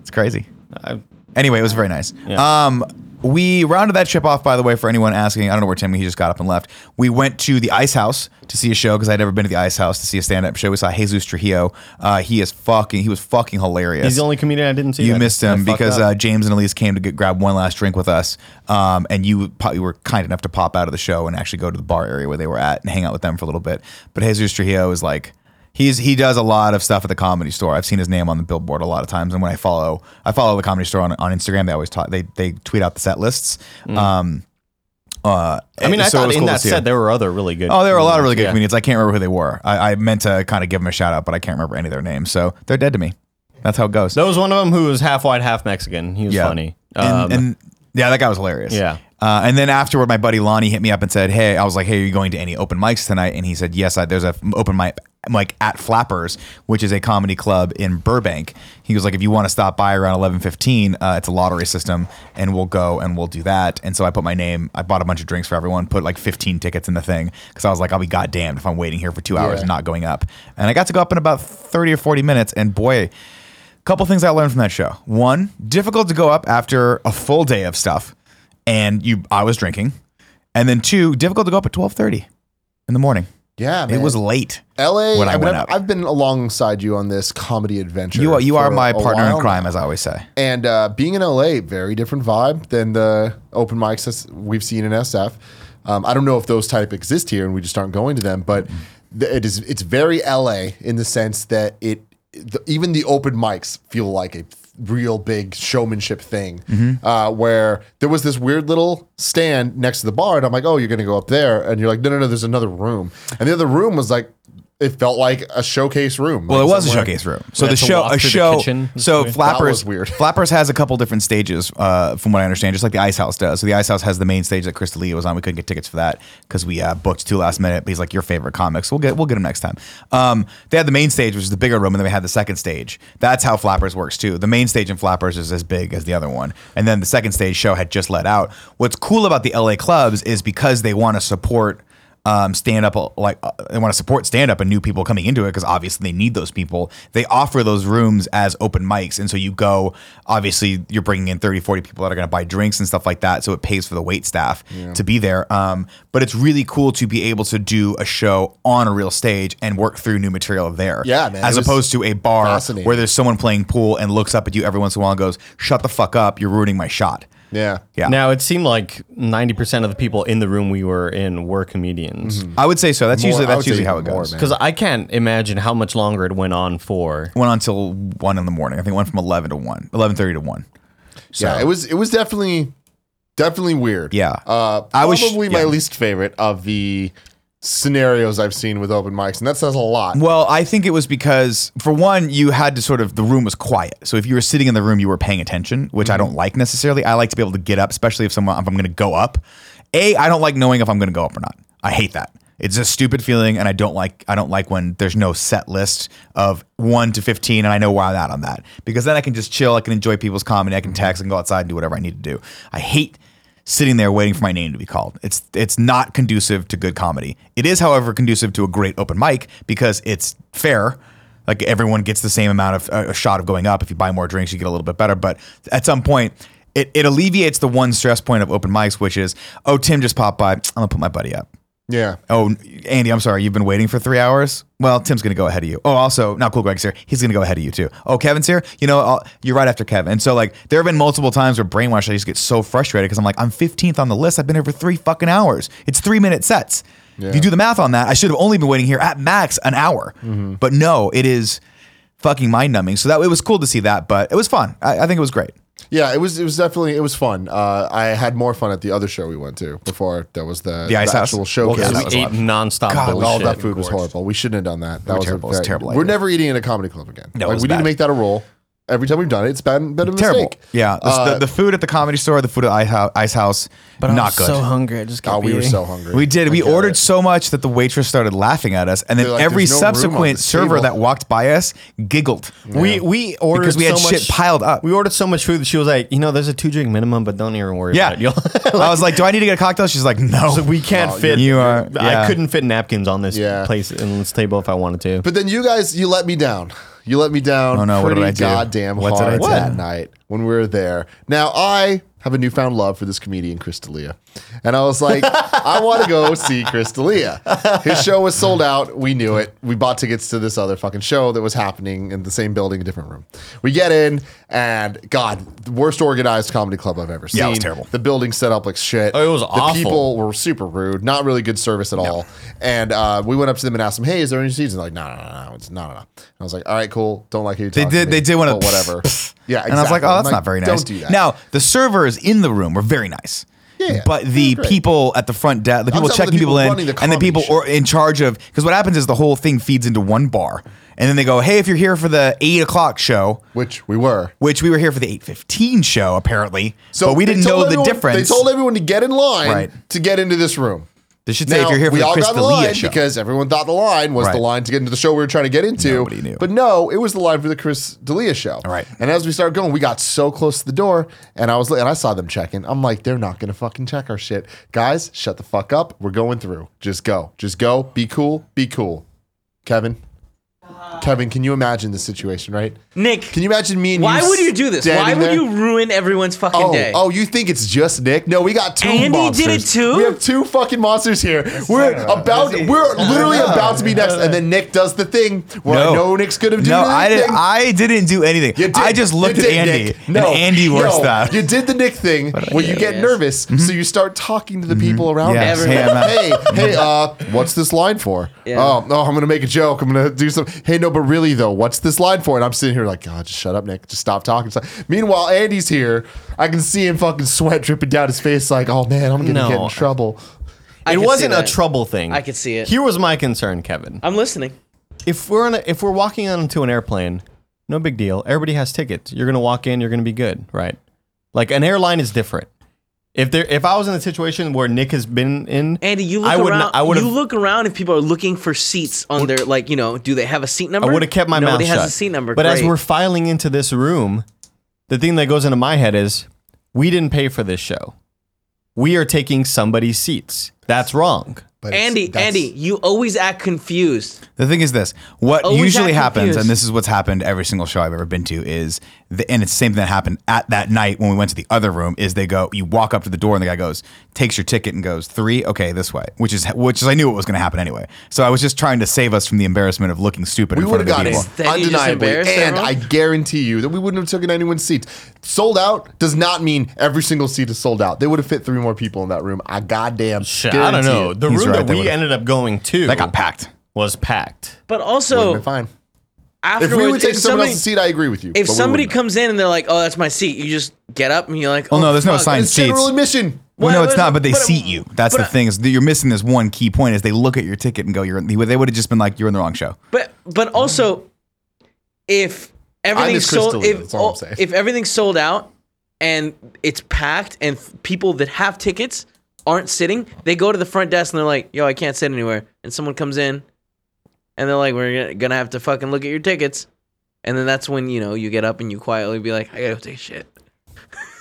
It's crazy. I- Anyway, it was very nice. Yeah. Um, we rounded that trip off, by the way, for anyone asking. I don't know where Timmy, he just got up and left. We went to the Ice House to see a show because I'd never been to the Ice House to see a stand up show. We saw Jesus Trujillo. Uh, he is fucking, he was fucking hilarious. He's the only comedian I didn't see. You that. missed him because uh, James and Elyse came to get, grab one last drink with us, um, and you, you were kind enough to pop out of the show and actually go to the bar area where they were at and hang out with them for a little bit. But Jesus Trujillo is like he's he does a lot of stuff at the comedy store. I've seen his name on the billboard a lot of times, and when I follow I follow the comedy store on, on Instagram, they always talk they they tweet out the set lists. Um, uh, I mean, I so thought in cool that set there were other really good. Oh, there were a lot of really good Yeah. comedians. I can't remember who they were. I, I meant to kind of give them a shout out, but I can't remember any of their names. So they're dead to me. That's how it goes. There was one of them who was half white, half Mexican. He was funny. And, Um, and yeah, that guy was hilarious. Yeah. Uh, and then afterward, my buddy Lonnie hit me up and said, "Hey, I was like, hey, are you going to any open mics tonight?" And he said, "Yes, I, there's a open mic like at Flappers, which is a comedy club in Burbank." He was like, "If you want to stop by around 11:15, uh, it's a lottery system, and we'll go and we'll do that." And so I put my name. I bought a bunch of drinks for everyone, put like 15 tickets in the thing because I was like, "I'll be goddamned if I'm waiting here for two hours Yeah. and not going up." And I got to go up in about 30 or 40 minutes, and boy. Couple things I learned from that show. One, difficult to go up after a full day of stuff, and you I was drinking. And then two, difficult to go up at twelve thirty in the morning. Yeah, man. It was late. LA. when I I mean, went I've, up. I've been alongside you on this comedy adventure. You are you are my partner in crime, now. as I always say. And uh, being in LA, very different vibe than the open mics that we've seen in SF. Um, I don't know if those type exist here, and we just aren't going to them. But th- it is it's very LA in the sense that it the, even the open mics feel like a real big showmanship thing. Uh, where there was this weird little stand next to the bar, and I'm like, oh, you're gonna go up there, and you're like, no, no, no, there's another room, and the other room was like it felt like a showcase room. Well, it Like was a showcase room. So We the show, walk a show. kitchen. So That Flappers, was weird. Flappers has a couple different stages, uh, from what I understand, just like the Ice House does. So the Ice House has the main stage that Chris D'Elia was on. We couldn't get tickets for that because we uh, booked two last minute. But he's like your favorite comics. We'll get we'll get him next time. Um, they had the main stage, which is the bigger room, and then we had the second stage. That's how Flappers works too. The main stage in Flappers is as big as the other one, and then the second stage show had just let out. What's cool about the LA clubs is because they want to support um, stand up like uh, they want to support stand up and new people coming into it because obviously they need those people. They offer those rooms as open mics and so you go obviously you're bringing in 30 40 people that are going to buy drinks and stuff like that so it pays for the wait staff to be there. Um, but it's really cool to be able to do a show on a real stage and work through new material there. Yeah, man, as opposed to a bar where there's someone playing pool and looks up at you every once in a while and goes shut the fuck up you're ruining my shot Yeah. yeah Now it seemed like ninety percent of the people in the room we were in were comedians. I would say so. That's More- usually I that's would say usually how it more, goes. man. Because I can't imagine how much longer it went on for. went on till one in the morning. I think it went from eleven to one, eleven thirty to one. So, Yeah, it was it was definitely definitely weird. Yeah. Uh I was- probably my yeah. least favorite of the scenarios I've seen with open mics, and that says a lot. Well, I think it was because for one, you had to sort of the room was quiet. So if you were sitting in the room, you were paying attention, which I mm-hmm. don't like necessarily. I like to be able to get up, especially if someone if I'm going to go up. A, I don't like knowing if I'm going to go up or not. I hate that. It's a stupid feeling, and I don't like I don't like when there's no set list of one to fifteen, and I know why I'm at on that because then I can just chill. I can enjoy people's comedy. I can mm-hmm. text and go outside and do whatever I need to do. I hate sitting there waiting for my name to be called. It's it's not conducive to good comedy. It is, however, conducive to a great open mic because it's fair. Like everyone gets the same amount of uh, a shot of going up. If you buy more drinks, you get a little bit better. But at some point, it, it alleviates the one stress point of open mics, which is, oh, Tim just popped by. I'm gonna put my buddy up. Yeah. Oh, Andy, I'm sorry. You've been waiting for three hours. Well, Tim's going to go ahead of you. Oh, also, not cool. Greg's here. He's going to go ahead of you too. Oh, Kevin's here. You know, I'll, you're right after Kevin. And so, like, there have been multiple times where brainwash. I just get so frustrated because I'm like, I'm 15th on the list. I've been here for three fucking hours. It's three minute sets. If you do the math on that, I should have only been waiting here at max an hour. Mm-hmm. But no, it is fucking mind numbing. So that it was cool to see that, but it was fun. I, I think it was great. Yeah, it was it was definitely it was fun. Uh, I had more fun at the other show we went to before there was the, The Ice House? actual Well, showcase. that we ate nonstop God, bullshit. all that food was horrible. We shouldn't have done that. That was terrible. It was a very- terrible We're idea. never eating in a comedy club again. No, it like was we need bad. to make that a rule. Every time we've done it, it's been been a Terrible. mistake. Yeah. The, Uh, the, the food at the comedy store, the food at Ice House, Ice House But I not was good. so hungry. I just kept Oh, we were eating. so hungry. We did. I We get ordered it. so much that the waitress started laughing at us, and then They're like, every "There's no room on subsequent this server table." that walked by us giggled. We we ordered Because we had so shit piled up. We ordered so much food that she was like, you know, there's a two drink minimum, but don't even worry Yeah. about it. You'll- I was like, "Do I need to get a cocktail?" She's like, "No." So we can't Oh, fit. you are- yeah. I couldn't fit napkins on this Yeah. place in this table if I wanted to. But then you guys, you let me down. You let me down. Oh, no, what pretty did I do? goddamn What did I hard do? that night when we were there. Now I have a newfound love for this comedian Chris D'Elia, and I was like, I want to go see Chris D'Elia. His show was sold out. We knew it. We bought tickets to this other fucking show that was happening in the same building, a different room. We get in, and God, the worst organized comedy club I've ever seen. Yeah, it was terrible. The building set up like shit. Oh, it was the awful. people were super rude, not really good service at all. And uh, we went up to them and asked them, "Hey, is there any seats?" And they're like, "No, no, no, no, it's no, no, no." And I was like, "All right, cool. Don't like you They did. They did one of whatever." yeah, exactly. And I was like, "Oh, that's not very nice." Don't do that. Now the servers in the room were very nice. Yeah, but the great. people at the front desk, the people checking the people, people in, the and the people or in charge of, because what happens is the whole thing feeds into one bar, and then they go, "Hey, if you're here for the eight o'clock show, which we were. which we were here for the eight fifteen show apparently, So but we didn't know the difference." They told everyone to get in line Right. to get into this room. They should say if Now, you're here for we the all Chris got D'Elia line show. because everyone thought the line was the Right. line to get into the show we were trying to get into. Nobody knew. But no, it was the line for the Chris D'Elia show. Right. And as we started going, we got so close to the door, and I was and I saw them checking. I'm like, they're not gonna fucking check our shit, guys. Shut the fuck up. We're going through. Just go. Just go. Be cool. Be cool. Kevin. Uh-huh. Kevin, can you imagine the situation, right? Nick, Can you imagine me and you why you would you do this? Why would there? you ruin everyone's fucking Oh, day? oh, you think it's just Nick? No, we got two Andy monsters. did it too? We have two fucking monsters here. we're about, we're literally about to be next, and then Nick does the thing where I know Nick's gonna do. No, the I didn't. I didn't do anything. You did. I just You looked at Andy, Nick. and Andy no, worse that. You did the Nick thing where you get yes. nervous, mm-hmm. so you start talking to the mm-hmm. people around Yes. you. Hey, hey, hey, uh, what's this line for? Oh, no, I'm gonna make a joke. I'm gonna do some. Hey, no, but really though, what's this line for? And I'm sitting here like, God, just shut up, Nick. Just stop talking. So- Meanwhile, Andy's here. I can see him fucking sweat dripping down his face. Like, oh man, I'm gonna No. get in trouble. I it wasn't a trouble thing. I could see it. Here was my concern, Kevin. I'm listening. if we're on a, if we're walking onto an airplane, no big deal. Everybody has tickets. You're gonna walk in. You're gonna be good, right? Like an airline is different. If there, if I was in a situation where Nick has been in, Andy, you look I would around. not- I would you look around if people are looking for seats on their like you know. Do they have a seat number? I would have kept my Nobody mouth has shut. a seat number. But as we're filing into this room, the thing that goes into my head is, we didn't pay for this show. We are taking somebody's seats. That's wrong. But Andy, Andy, you always act confused. The thing is this: what Always usually act happens, confused. and this is what's happened every single show I've ever been to, is the, and it's the same thing that happened at that night when we went to the other room. Is they go, you walk up to the door, and the guy goes, takes your ticket, and goes three, okay, this way, which is which is I knew it was going to happen anyway. So I was just trying to save us from the embarrassment of looking stupid We would have of got people. it Then you just undeniably, and everyone? I guarantee you that we wouldn't have taken anyone's seats. Sold out does not mean every single seat is sold out. They would have fit three more people in that room. I goddamn Shit, I don't know. The room right, that we ended up going to That got packed. was packed. But also fine. afterwards, If we would take if someone somebody, else's seat, I agree with you. if somebody comes in and they're like, "Oh, that's my seat," you just get up and you're like, Well, oh, no, there's no fuck. assigned it's general admission. Well, no, it's not. But they but- seat you. That's but- the thing is that you're missing this one key point. Is they look at your ticket and go, "You're." They would have just been like, "You're in the wrong show." But but also, if everything's sold, if that's all I'm oh, if everything's sold out and it's packed, and people that have tickets aren't sitting, they go to the front desk and they're like, "Yo, I can't sit anywhere," and someone comes in, and they're like, "We're gonna- gonna have to fucking look at your tickets," and then that's when you know you get up and you quietly be like, "I gotta go take a shit."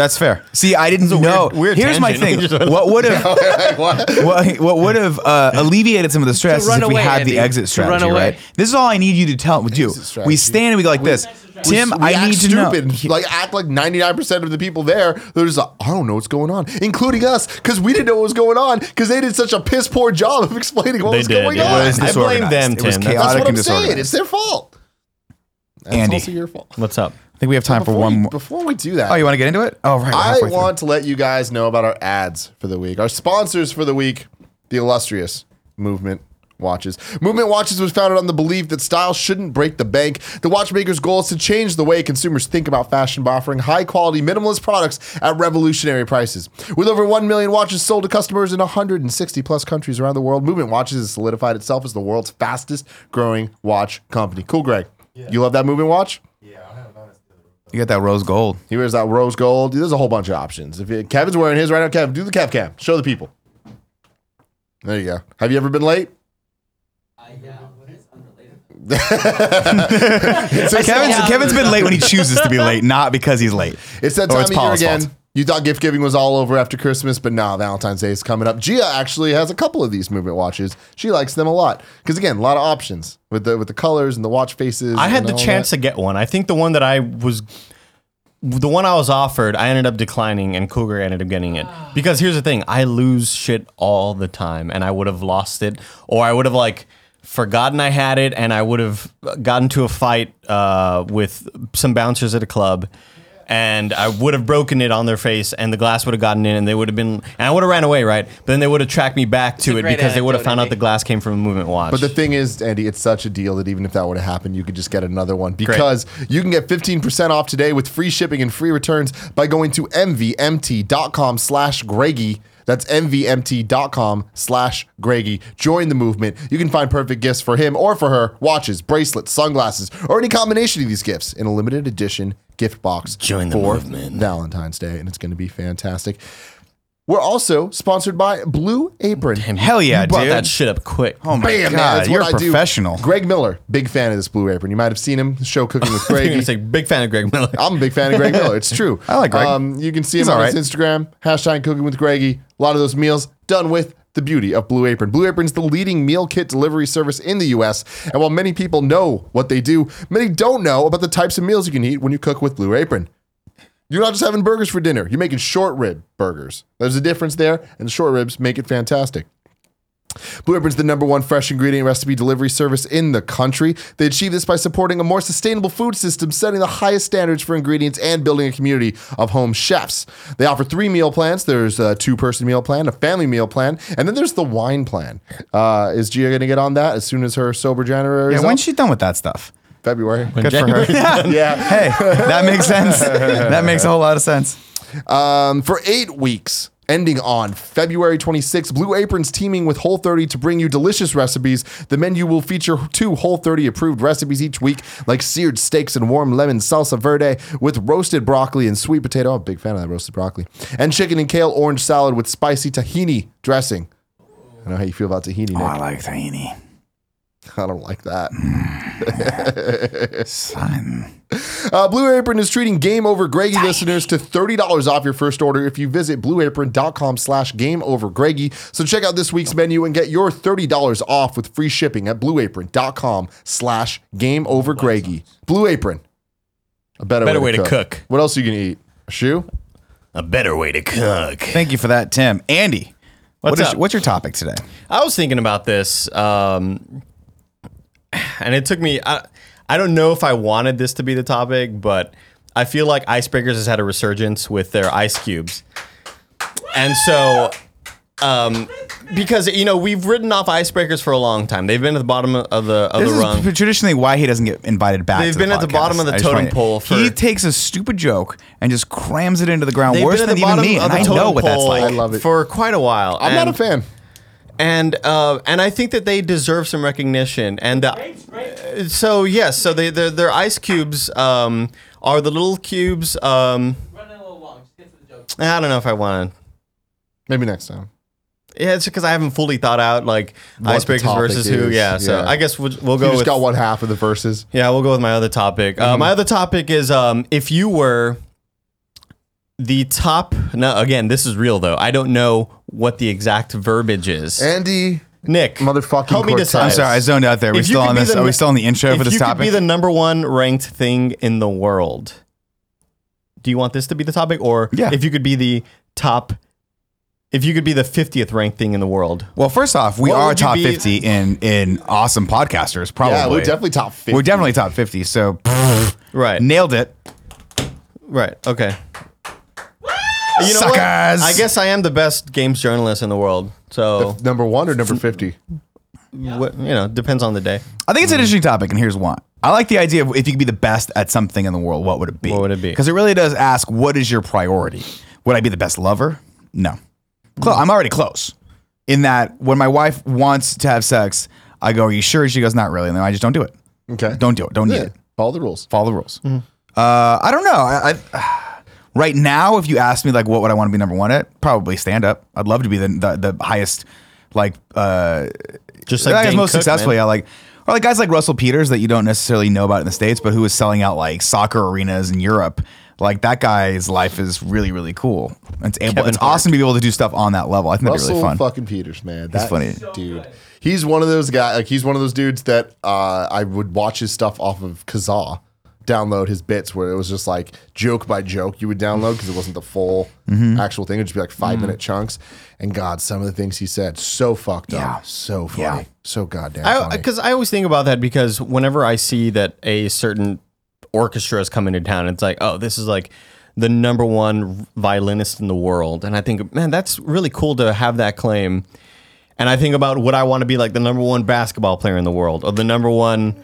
That's fair. See, I didn't know. weird- weird Here's my tangent. thing. what would have what? what, what would have uh, alleviated some of the stress is run if we away, had Andy. the exit To run strategy, away. right? This is all I need you to tell do. Exit We strategy. stand and we go like this. Tim, we I act need to stupid. know. Like act like ninety nine percent of the people there. They're just like, I don't know what's going on, including us, because we didn't know what was going on because they did such a piss poor job of explaining what They was did. going It on. was I blame them, disorganized. It was Tim. That's That's chaotic what I'm and saying. disorganized. It's their fault. That's Andy. also your fault. What's up? I think we have time for Before one we, more. before we do that, Oh, you want to get into it? Oh, right. we're I halfway through. want to let you guys know about our ads for the week. Our sponsors for the week, the illustrious Movement Watches. Movement Watches was founded on the belief that style shouldn't break the bank. The watchmaker's goal is to change the way consumers think about fashion by offering high quality minimalist products at revolutionary prices. With over 1 million watches sold to customers in 160 plus countries around the world, Movement Watches has solidified itself as the world's fastest growing watch company. Cool, Greg. You love that Movement watch? You got that rose gold. He wears that rose gold. There's a whole bunch of options. If you, Kevin's wearing his right now, Kevin, do the Kev cam. Show the people. There you go. Have you ever been late? I, yeah. Kevin's, Kevin's been late when he chooses to be late, not because he's late. It's that time it's of year again. fault. You thought gift giving was all over after Christmas, but now Valentine's Day is coming up. Gia actually has a couple of these movement watches. She likes them a lot because again, a lot of options with the with the colors and the watch faces. I had the chance that. to get one. I think the one that I was, the one I was offered, I ended up declining, and Cool Greg ended up getting it. Because here's the thing: I lose shit all the time, and I would have lost it, or I would have like forgotten I had it, and I would have gotten to a fight uh, with some bouncers at a club. And I would have broken it on their face, and the glass would have gotten in, and they would have been, and I would have ran away, right? But then they would have tracked me back to a it because they would have found out the glass came from a movement watch. But the thing is, Andy, it's such a deal that even if that would have happened, you could just get another one because you can get 15% off today with free shipping and free returns by going to mvmt.com slash Greggy. That's mvmt.com slash Greggy. Join the movement. You can find perfect gifts for him or for her, watches, bracelets, sunglasses, or any combination of these gifts in a limited edition gift box Join the for movement. Valentine's Day, and it's going to be fantastic. We're also sponsored by Blue Apron. Hell yeah, you brought dude. that shit up quick. oh my Bam, man, god, that's you're what a I do. professional. Greg Miller, big fan of this Blue Apron. You might have seen him, show Cooking with Greg. gonna say big fan of Greg Miller. I'm a big fan of Greg Miller. It's true. I like Greg. Um, you can see him He's on all his. Instagram, hashtag Cooking with Greggy. A lot of those meals done with the beauty of Blue Apron. Blue Apron's the leading meal kit delivery service in the U.S. And while many people know what they do, many don't know about the types of meals you can eat when you cook with Blue Apron. You're not just having burgers for dinner. You're making short rib burgers. There's a difference there, and the short ribs make it fantastic. Blue Apron's the number one fresh ingredient recipe delivery service in the country. They achieve this by supporting a more sustainable food system, setting the highest standards for ingredients, and building a community of home chefs. They offer three meal plans. There's a two-person meal plan, a family meal plan, and then there's the wine plan. Uh, is Gia going to get on that as soon as her sober January Yeah, when's she done with that stuff? February? Good for her. yeah. hey, that makes sense. That makes a whole lot of sense. Um, for eight weeks, Ending on February 26th, Blue Apron's teaming with Whole 30 to bring you delicious recipes. The menu will feature two Whole 30 approved recipes each week, like seared steaks and warm lemon salsa verde with roasted broccoli and sweet potato. I'm a big fan of that roasted broccoli. And chicken and kale orange salad with spicy tahini dressing. I know how you feel about tahini, Nick. Oh, I like tahini. I don't like that. Son. Uh, Blue Apron is treating Game Over Greggy listeners to $30 off your first order if you visit blueapron.com slash game over Greggy. So check out this week's menu and get your $30 off with free shipping at blueapron.com slash game over Greggy. Blue Apron. A better, Better way, way to, to cook. cook. What else are you going to eat? A shoe? A better way to cook. Thank you for that, Tim. Andy, What's what is- up? what's your topic today? I was thinking about this, um, and it took me. I, I don't know if I wanted this to be the topic, but I feel like Icebreakers has had a resurgence with their ice cubes, and so. Um, because you know we've written off icebreakers for a long time. They've been at the bottom of the of This the is rung. p- traditionally why he doesn't get invited back. They've to been at the bottom of the totem find pole for- he takes a stupid joke and just crams it into the ground They've worse than the even bottom me, of and the I know totem what that's pole like. I love it. for quite a while. I'm not a fan. And uh, and I think that they deserve some recognition. And uh, so yes, so they their their ice cubes um, are the little cubes. Um, Running a little long. Just get to the joke. I don't know if I want. to. Maybe next time. Yeah, it's because I haven't fully thought out like What icebreakers versus who. Yeah, so yeah. I guess we'll, we'll go. You just with got one half of the verses. yeah, we'll go with my other topic. Uh, my other topic is um, if you were the top. No, again, this is real though. I don't know what the exact verbiage is. Andy, Nick, motherfucking help me Cortez. decide. I'm sorry, I zoned out there. Are we If you still could on be this? the Are we n- still on the intro if for this you topic? could be the number one ranked thing in the world, do you want this to be the topic, or Yeah. if you could be the top, if you could be the fiftieth ranked thing in the world? well, first off, we What are would you top be- 50 in in awesome podcasters. Probably, Yeah, we're definitely top 50. We're definitely top 50. So Right, nailed it. right, okay. You know Suckers. what? I guess I am the best games journalist in the world. So Number one or number 50? what, you know, depends on the day. I think it's an hmm. interesting topic, and here's why. I like the idea of if you could be the best at something in the world, what would it be? What would it be? Because it really does ask, what is your priority? Would I be the best lover? No. Clo- hmm. I'm already close. In that, when my wife wants to have sex, I go, "Are you sure?" She goes, "Not really." And then I just don't do it. Okay. Don't do it. Don't need Yeah, it. Follow the rules. Follow the rules. Hmm. Uh, I don't know. I, I right now, if you ask me like, what would I want to be number one at? Probably stand up. I'd love to be the the, the highest, like, uh, Just I like guess most Cook, successfully. man. I like, or like guys like Russell Peters that you don't necessarily know about in the states, but who is selling out like soccer arenas in Europe. Like that guy's life is really really cool. It's able. Kevin it's Hart. awesome to be able to do stuff on that level. I think that'd be really fun. fucking Peters, man. that's funny. dude. He's one of those guys. Like he's one of those dudes that uh, I would watch his stuff off of Kazaa, download his bits where it was just like joke by joke you would download because it wasn't the full Mm-hmm. actual thing. It'd just be like 5 minute chunks. And God, some of the things he said so fucked Yeah. up, so funny, Yeah. so goddamn I funny. because I always think about that because whenever I see that a certain orchestra is coming to town, it's like, oh, this is like the number one violinist in the world, and I think, man, that's really cool to have that claim. And I think about would I want to be like the number one basketball player in the world or the number one.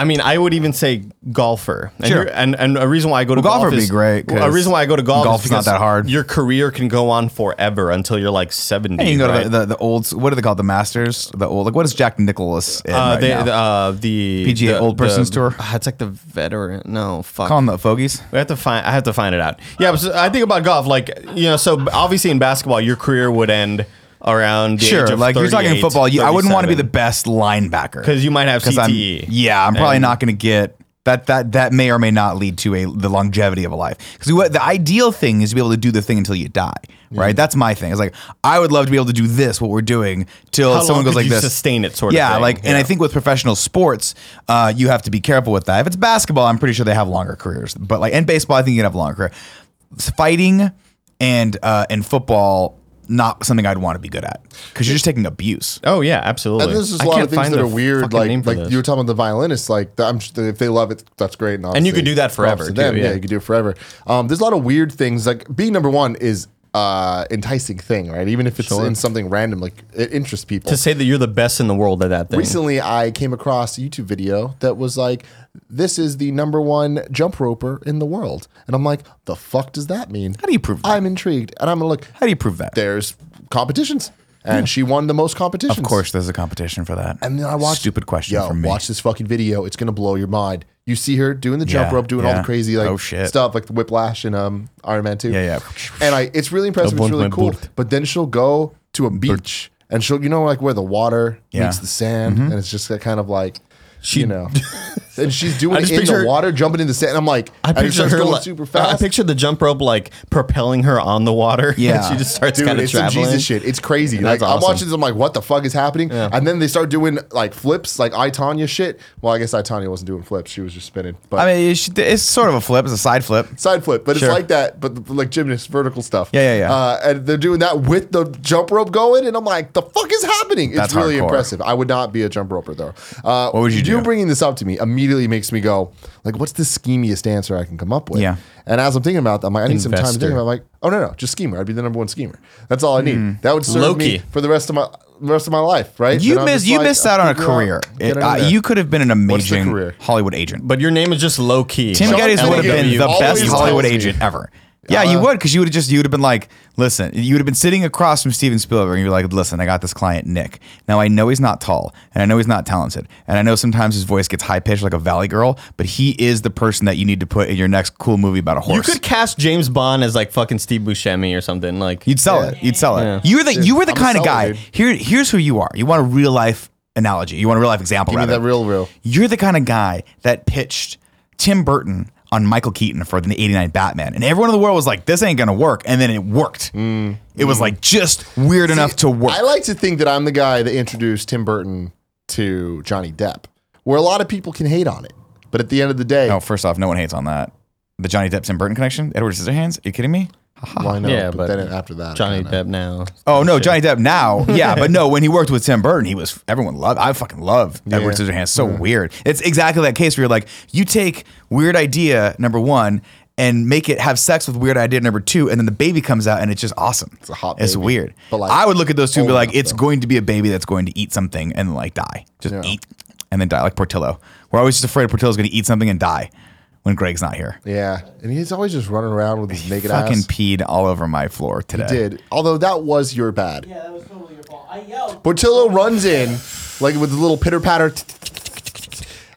I mean, I would even say golfer. And Sure. And, and a reason why I go to Well, golf golf would be is- great, A reason why I go to golf, golf is not that hard. Your career can go on forever until you're like seventy. And you can go right? to the, the, the old. What are they called? The Masters. The old. Like what is Jack Nicklaus in Uh, right they, now? the, uh, the PGA the- Old the- Persons Tour? uh, It's like the veteran. No, fuck. Call them the fogies. we have to find. I have to find it out. Yeah, but so I think about golf. Like you know, so obviously in basketball, your career would end around the Sure, age of like you're talking 38, football. You, I wouldn't want to be the best linebacker because you might have 'Cause I'm- CTE. yeah, I'm probably And- not going to get that. That that may or may not lead to a the longevity of a life. Because what the ideal thing is to be able to do the thing until you die. Right, that's my thing. It's like I would love to be able to do this, what we're doing, till How someone goes like you this. sustain it, sort of yeah, like, and I think with professional sports, uh, you have to be careful with that. If it's basketball, I'm pretty sure they have longer careers. But like in baseball, I think you can have a longer career. Fighting and uh, and football, not something I'd want to be good at because you're just taking abuse. Oh yeah, absolutely. and there's just I a lot of things that are weird. Like like this. you were talking about the violinists. Like I'm just, if they love it, that's great. And you could do that forever, to too, them. yeah. you could do it forever. Um, there's a lot of weird things. Like being number one is uh, enticing thing, right? Even if it's in something random, like it interests people. To say that you're the best in the world at that thing. Recently, I came across a YouTube video that was like, "This is the number one jump roper in the world," and I'm like, "The fuck does that mean?" How do you prove that? I'm intrigued, and I'm gonna look. How do you prove that? There's competitions, and she won the most competitions. Of course, there's a competition for that. And then I watched Stupid question Yo, from me. watch this fucking video. It's gonna blow your mind. You see her doing the jump Yeah, rope, doing all yeah. the crazy like Oh, shit. stuff, like the whiplash and um Iron Man 2. Yeah, yeah. And I, it's really impressive. It's really cool. But then she'll go to a beach, and she'll, you know, like where the water Yeah. Mm-hmm. meets the sand, and it's just that kind of like. She- you know, and she's doing it in picture- the water, jumping in the sand. I'm like, I picture her going like, super I picture the jump rope like propelling her on the water. Yeah. and she just starts kind of traveling. Jesus shit. It's crazy. Like That's I'm watching this, I'm like, what the fuck is happening? Yeah. And then they start doing like flips, like I Tonya shit. Well, I guess I Tonya wasn't doing flips; she was just spinning. But I mean, it's, sort of a flip. It's a side flip. side flip, but Sure. it's like that, but like gymnast vertical stuff. Yeah, yeah, yeah. Uh, and they're doing that with the jump rope going, and I'm like, the fuck is happening? It's That's really hardcore. impressive. I would not be a jump roper though. Uh, What would you do? You bringing this up to me immediately makes me go, like, what's the schemiest answer I can come up with? Yeah. And as I'm thinking about that, I'm like, I need some time to Investor. think about. it. I'm like, oh no, no, just schemer. I'd be the number one schemer. That's all I need. Hmm. That would serve Low-key. me for the rest of my the rest of my life, right? You Then I'm missed. You like, missed out on a career. It- uh, you could have been an amazing? Hollywood agent. But your name is just low key. Tim Sean Gettys would have been the best Hollywood agent ever. Yeah, you Uh, would because you would have just you would have been like, listen, you would have been sitting across from Steven Spielberg and you're like, listen, I got this client Nick. Now I know he's not tall and I know he's not talented and I know sometimes his voice gets high pitched like a valley girl, but he is the person that you need to put in your next cool movie about a horse. You could cast James Bond as like fucking Steve Buscemi or something. Like You'd sell Yeah. it. You'd sell it. Yeah. You were the you were the I'm kind of guy. dude. Here here's who you are. You want a real life analogy. You want a real life example. Give me rather. that real, real. You're the kind of guy that pitched Tim Burton on Michael Keaton for the 89 Batman. And everyone in the world was like, this ain't going to work. And then it worked. Mm. It was mm. like just weird enough to work. I like to think that I'm the guy that introduced Tim Burton to Johnny Depp, where a lot of people can hate on it. But at the end of the day, no, first off, no one hates on that. The Johnny Depp Tim Burton connection? Edward Scissorhands? Are you kidding me? Why not? Yeah, but, but then after that, Johnny kinda- Depp now. Oh no, Johnny Depp now, yeah, but no, when he worked with Tim Burton, he was everyone loved. I fucking love Edward Yeah. Scissorhands. So weird. It's exactly that case where you're like, you take weird idea number one and make it have sex with weird idea number two, and then the baby comes out and it's just awesome. It's a hot It's weird. But, like, I would look at those two and be like, it's though. going to be a baby that's going to eat something and like die, just Yeah. eat and then die, like Portillo. We're always just afraid Portillo's going to eat something and die when Greg's not here. Yeah, and he's always just running around with his naked ass. Fucking ass. peed all over my floor today. He did although that was your bad. Yeah, that was totally your fault. I yelled. Portillo runs in like with a little pitter patter,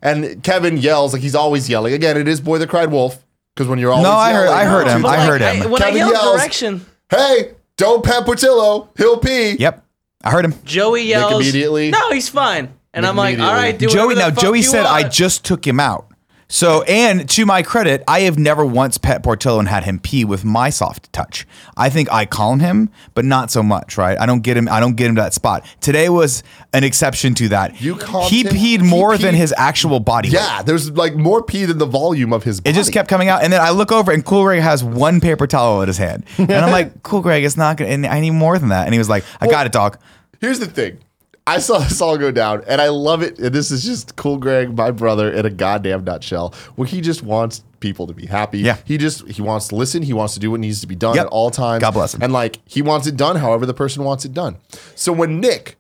and Kevin yells like he's always yelling. Again, it is Boy that Cried Wolf because when you're always No, I heard- I heard him. I heard him. when Kevin I yell yells. direction, Hey, don't pet Portillo. He'll pee. Yep, I heard him. Joey yells. immediately- No, he's fine. And Nick I'm like, all right, immediately. do Joey whatever the now fuck Joey you said I just took him out. So and to my credit, I have never once pet Portillo and had him pee with my soft touch. I think I calm him, but not so much, right? I don't get him I don't get him to that spot. Today was an exception to that. You calmed he him? peed He more than peed- his actual body weight. Yeah, there's like more pee than the volume of his. Body. It just kept coming out, and then I look over, and Cool Greg has one paper towel in his hand, and I'm like, "Cool Greg, it's not gonna. And I need more than that." And he was like, "I got it, dog." Here's the thing. I saw this all go down, and I love it. And this is just cool, Greg, my brother, in a goddamn nutshell, where he just wants people to be happy. Yeah. He just he wants to listen. He wants to do what needs to be done Yep. at all times. God bless him. And like he wants it done, however the person wants it done. So when Nick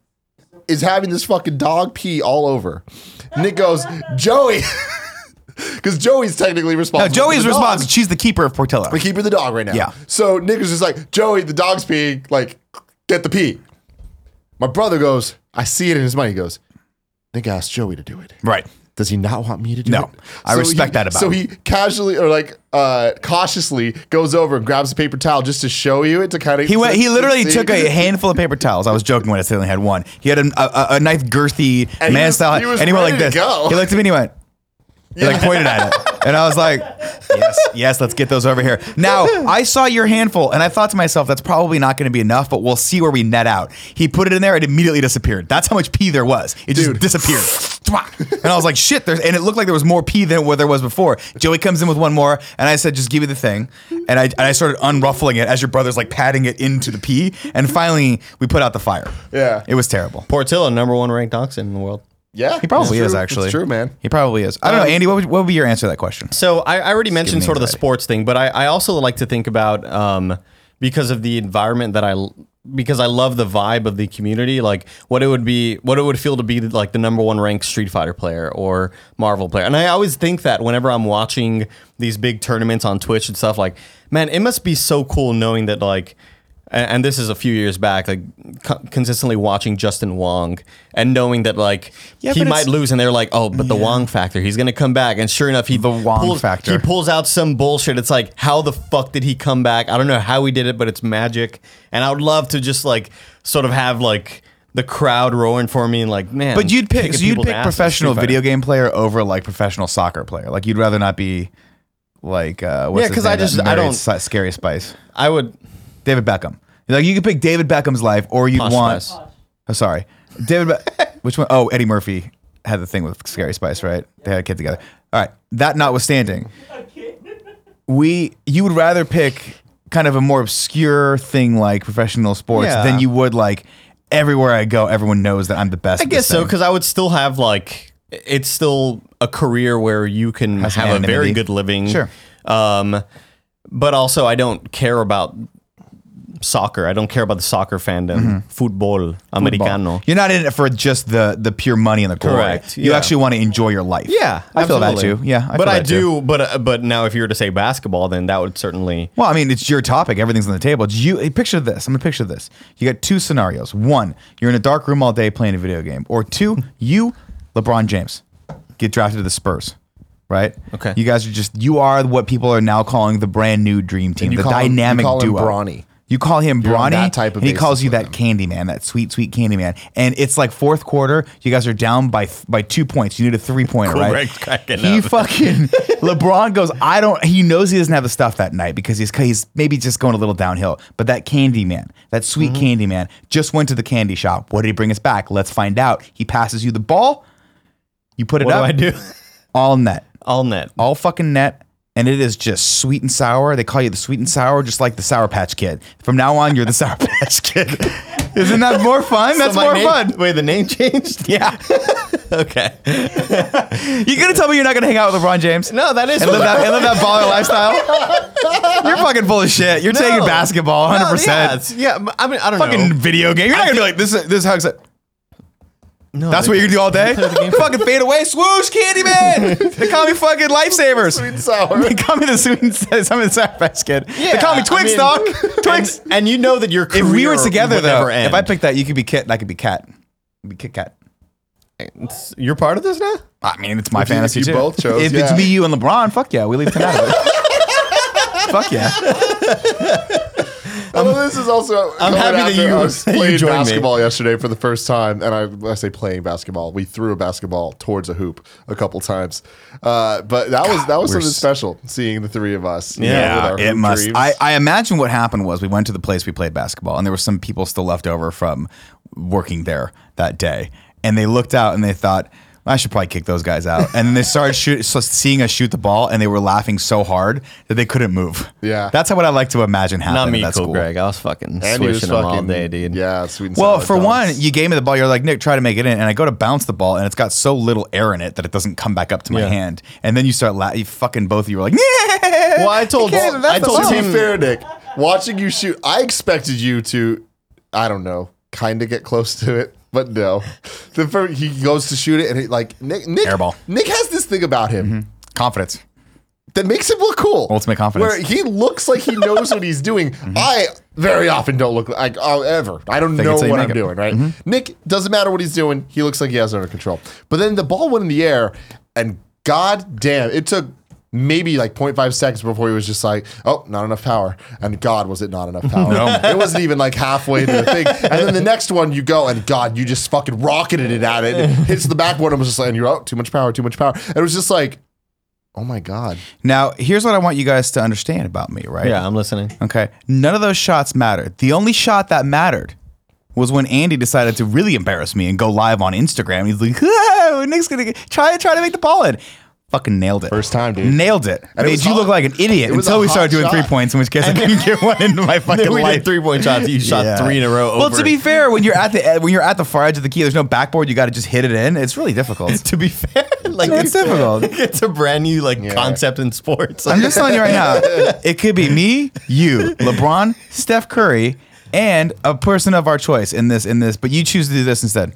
is having this fucking dog pee all over, Nick goes, Joey, because Joey's technically responsible. No. Joey's the responsible. She's the keeper of Portillo. We're keeping the dog right now. Yeah. So Nick is just like, Joey, the dog's peeing. Like, get the pee. My brother goes, I see it in his mind. He goes, Nick asked Joey to do it. Right. Does he not want me to do No. it? I respect he- that about him. So him. he casually or like uh cautiously goes over and grabs a paper towel just to show you it to kind of He went. He literally took a handful of paper towels. I was joking when I said he only had one. He had a, a, a nice girthy And he man was- style, he was and he went like this. go. He looked at me and he went. He like pointed at it, and I was like, "Yes, yes, let's get those over here." Now I saw your handful, and I thought to myself, "That's probably not going to be enough, but we'll see where we net out." He put it in there, and it immediately disappeared. That's how much pee there was. It Dude. just disappeared. and I was like, "Shit!" There's, and it looked like there was more pee than what there was before. Joey comes in with one more, and I said, "Just give me the thing," and I, and I started unruffling it as your brother's like patting it into the pee, and finally we put out the fire. Yeah. it was terrible. Portillo, number one ranked dachshund in the world. Yeah. He probably is true. actually. It's true, man. He probably is. I don't know, Andy. What would, what would be your answer to that question? So I, I already mentioned me sort of the anxiety. sports thing, but I, I also like to think about um, because of the environment that I because I love the vibe of the community, like what it would be, what it would feel to be like the number one ranked Street Fighter player or Marvel player. And I always think that whenever I'm watching these big tournaments on Twitch and stuff, like, man, it must be so cool knowing that like and, and this is a few years back, like co- consistently watching Justin Wong and knowing that like Yeah, he but might it's- lose, and they're like, oh, but the Wong factor, he's gonna come back, and sure enough, he The Wong pulls, factor. He pulls out some bullshit. It's like, how the fuck did he come back? I don't know how he did it, but it's magic, and I would love to just like sort of have like. The crowd roaring for me and like man, But you'd pick kicking so you'd people's pick professional Street Fighter. video game player over like professional soccer player. Like you'd rather not be like uh what's Yeah, his 'cause I name that just- I married don't- scary spice. I would David Beckham. Like you could pick David Beckham's life or you'd Posh want Spice. Oh sorry. David Be- which one? Oh, Eddie Murphy had the thing with Scary Spice, right? They had a kid together. All right. That notwithstanding, we you would rather pick kind of a more obscure thing like professional sports Yeah. than you would like everywhere I go, everyone knows that I'm the best. I at guess so thing. because I would still have like it's still a career where you can Has have a very anonymity. good living. Sure. Um, but also I don't care about soccer. I don't care about the soccer fandom. Mm-hmm. Football, americano. You're not in it for just the the pure money and the glory. Correct, You actually want to enjoy your life. Yeah, I feel that too. Yeah, I but feel I that too. do. But uh, but now, if you were to say basketball, then that would certainly. Well, I mean, it's your topic. Everything's on the table. It's you hey, picture this. I'm gonna picture this. You got two scenarios. One, you're in a dark room all day playing a video game. Or two, you, LeBron James, get drafted to the Spurs. Right. Okay. You guys are just you are what people are now calling the brand new dream team, you the call him- you dynamic call him duo. Brawny. You call him You're on Brawny, that type of and he calls you with that him. candy man, that sweet, sweet candy man. And it's like fourth quarter. You guys are down by by two points. You need a three pointer, right? Correct, cracking He up. fucking LeBron goes. I don't. He knows he doesn't have the stuff that night because he's he's maybe just going a little downhill. But that candy man, that sweet Mm-hmm. candy man, just went to the candy shop. What did he bring us back? Let's find out. He passes you the ball. You put it What do up. I do? All net. All net. All fucking net. And it is just sweet and sour. They call you the sweet and sour, just like the Sour Patch Kid. From now on, you're the Sour Patch Kid. Isn't that more fun? That's So more name- fun. Wait, the name changed. Yeah. okay. You're gonna tell me you're not gonna hang out with LeBron James? No, that is and live that, and live that baller lifestyle. You're fucking full of shit. You're taking basketball 100. No, percent yeah, it's- yeah, I mean, I don't know. Fucking know. video game. You're not gonna be like this. Is, this is how. No, That's what you're gonna do all day. fucking fade away, swoosh, Candyman. they call me fucking lifesavers. Sweet and sour. They call me the sweet and some of the sour patch kid. they call me I Twix, mean- dog. Twix. And, and you know that your if we were together would though, if I picked that, you could be Kit. and I could be Cat. You'd Be Kit Kat. It's- you're part of this now. I mean, it's my you- fantasy you too. both chose, if it's me, you, and LeBron, fuck yeah, we leave tonight. fuck yeah. Well, this is also. I'm happy that you- I was that you playing me. basketball yesterday for the first time, and I, I say playing basketball. We threw a basketball towards a hoop a couple times, uh, but that was that was we're something s- special. Seeing the three of us, know, Yeah, our it must. dreams. I, I imagine what happened was we went to the place we played basketball, and there were some people still left over from working there that day, and they looked out and they thought. I should probably kick those guys out. And then they started shoot, so seeing us shoot the ball, and they were laughing so hard that they couldn't move. Yeah. that's how what I like to imagine happen. Not me, at that cool school. Greg. I was fucking and he was swishing them all day, dude. Yeah, sweet and Well, for dunks. one, you gave me the ball. You're like, Nick, try to make it in. And I go to bounce the ball, and it's got so little air in it that it doesn't come back up to my Yeah. hand. And then you start laughing. You fucking both of you were like, yeah. Well, I told- You can't even- that's I told ball. to be Tim- fair, Nick, watching you shoot, I expected you to, I don't know, kind of get close to it, but no. The first, he goes to shoot it, and he, like Nick, Nick, Airball. Nick has this thing about him mm-hmm. confidence. that makes him look cool. Ultimate confidence. Where he looks like he knows what he's doing. Mm-hmm. I very often don't look like oh, ever. I don't it know you what make I'm it. doing. Right? Mm-hmm. Nick doesn't matter what he's doing. He looks like he has it under control. But then the ball went in the air, and god damn, it took. Maybe like 0.5 seconds before he was just like, oh, not enough power. And God, was it not enough power? no. It wasn't even like halfway to the thing. And then the next one you go, and God, you just fucking rocketed it at it. It hits the backboard and was just like, and you're, oh, too much power, too much power. And it was just like, oh my God. Now, here's what I want you guys to understand about me, right? Yeah, I'm listening. Okay. None of those shots mattered. The only shot that mattered was when Andy decided to really embarrass me and go live on Instagram. He's like, "Ah, Nick's gonna get, try to try to make the ball in. Fucking nailed it. First time, dude. Nailed it. And it Made was you hot. look like an idiot It was until a we hot started doing shot. three points, in which case I couldn't get one into my fucking we life. did three point shots. You shot Yeah. three in a row. Well, to be fair, when you're at the ed- when you're at the far edge of the key, there's no backboard. You got to just hit it in. It's really difficult. to be fair, like It's difficult. It's a brand new like concept in sports. I'm just telling you right now, it could be me, you, LeBron, Steph Curry, and a person of our choice in this in this. But you choose to do this instead.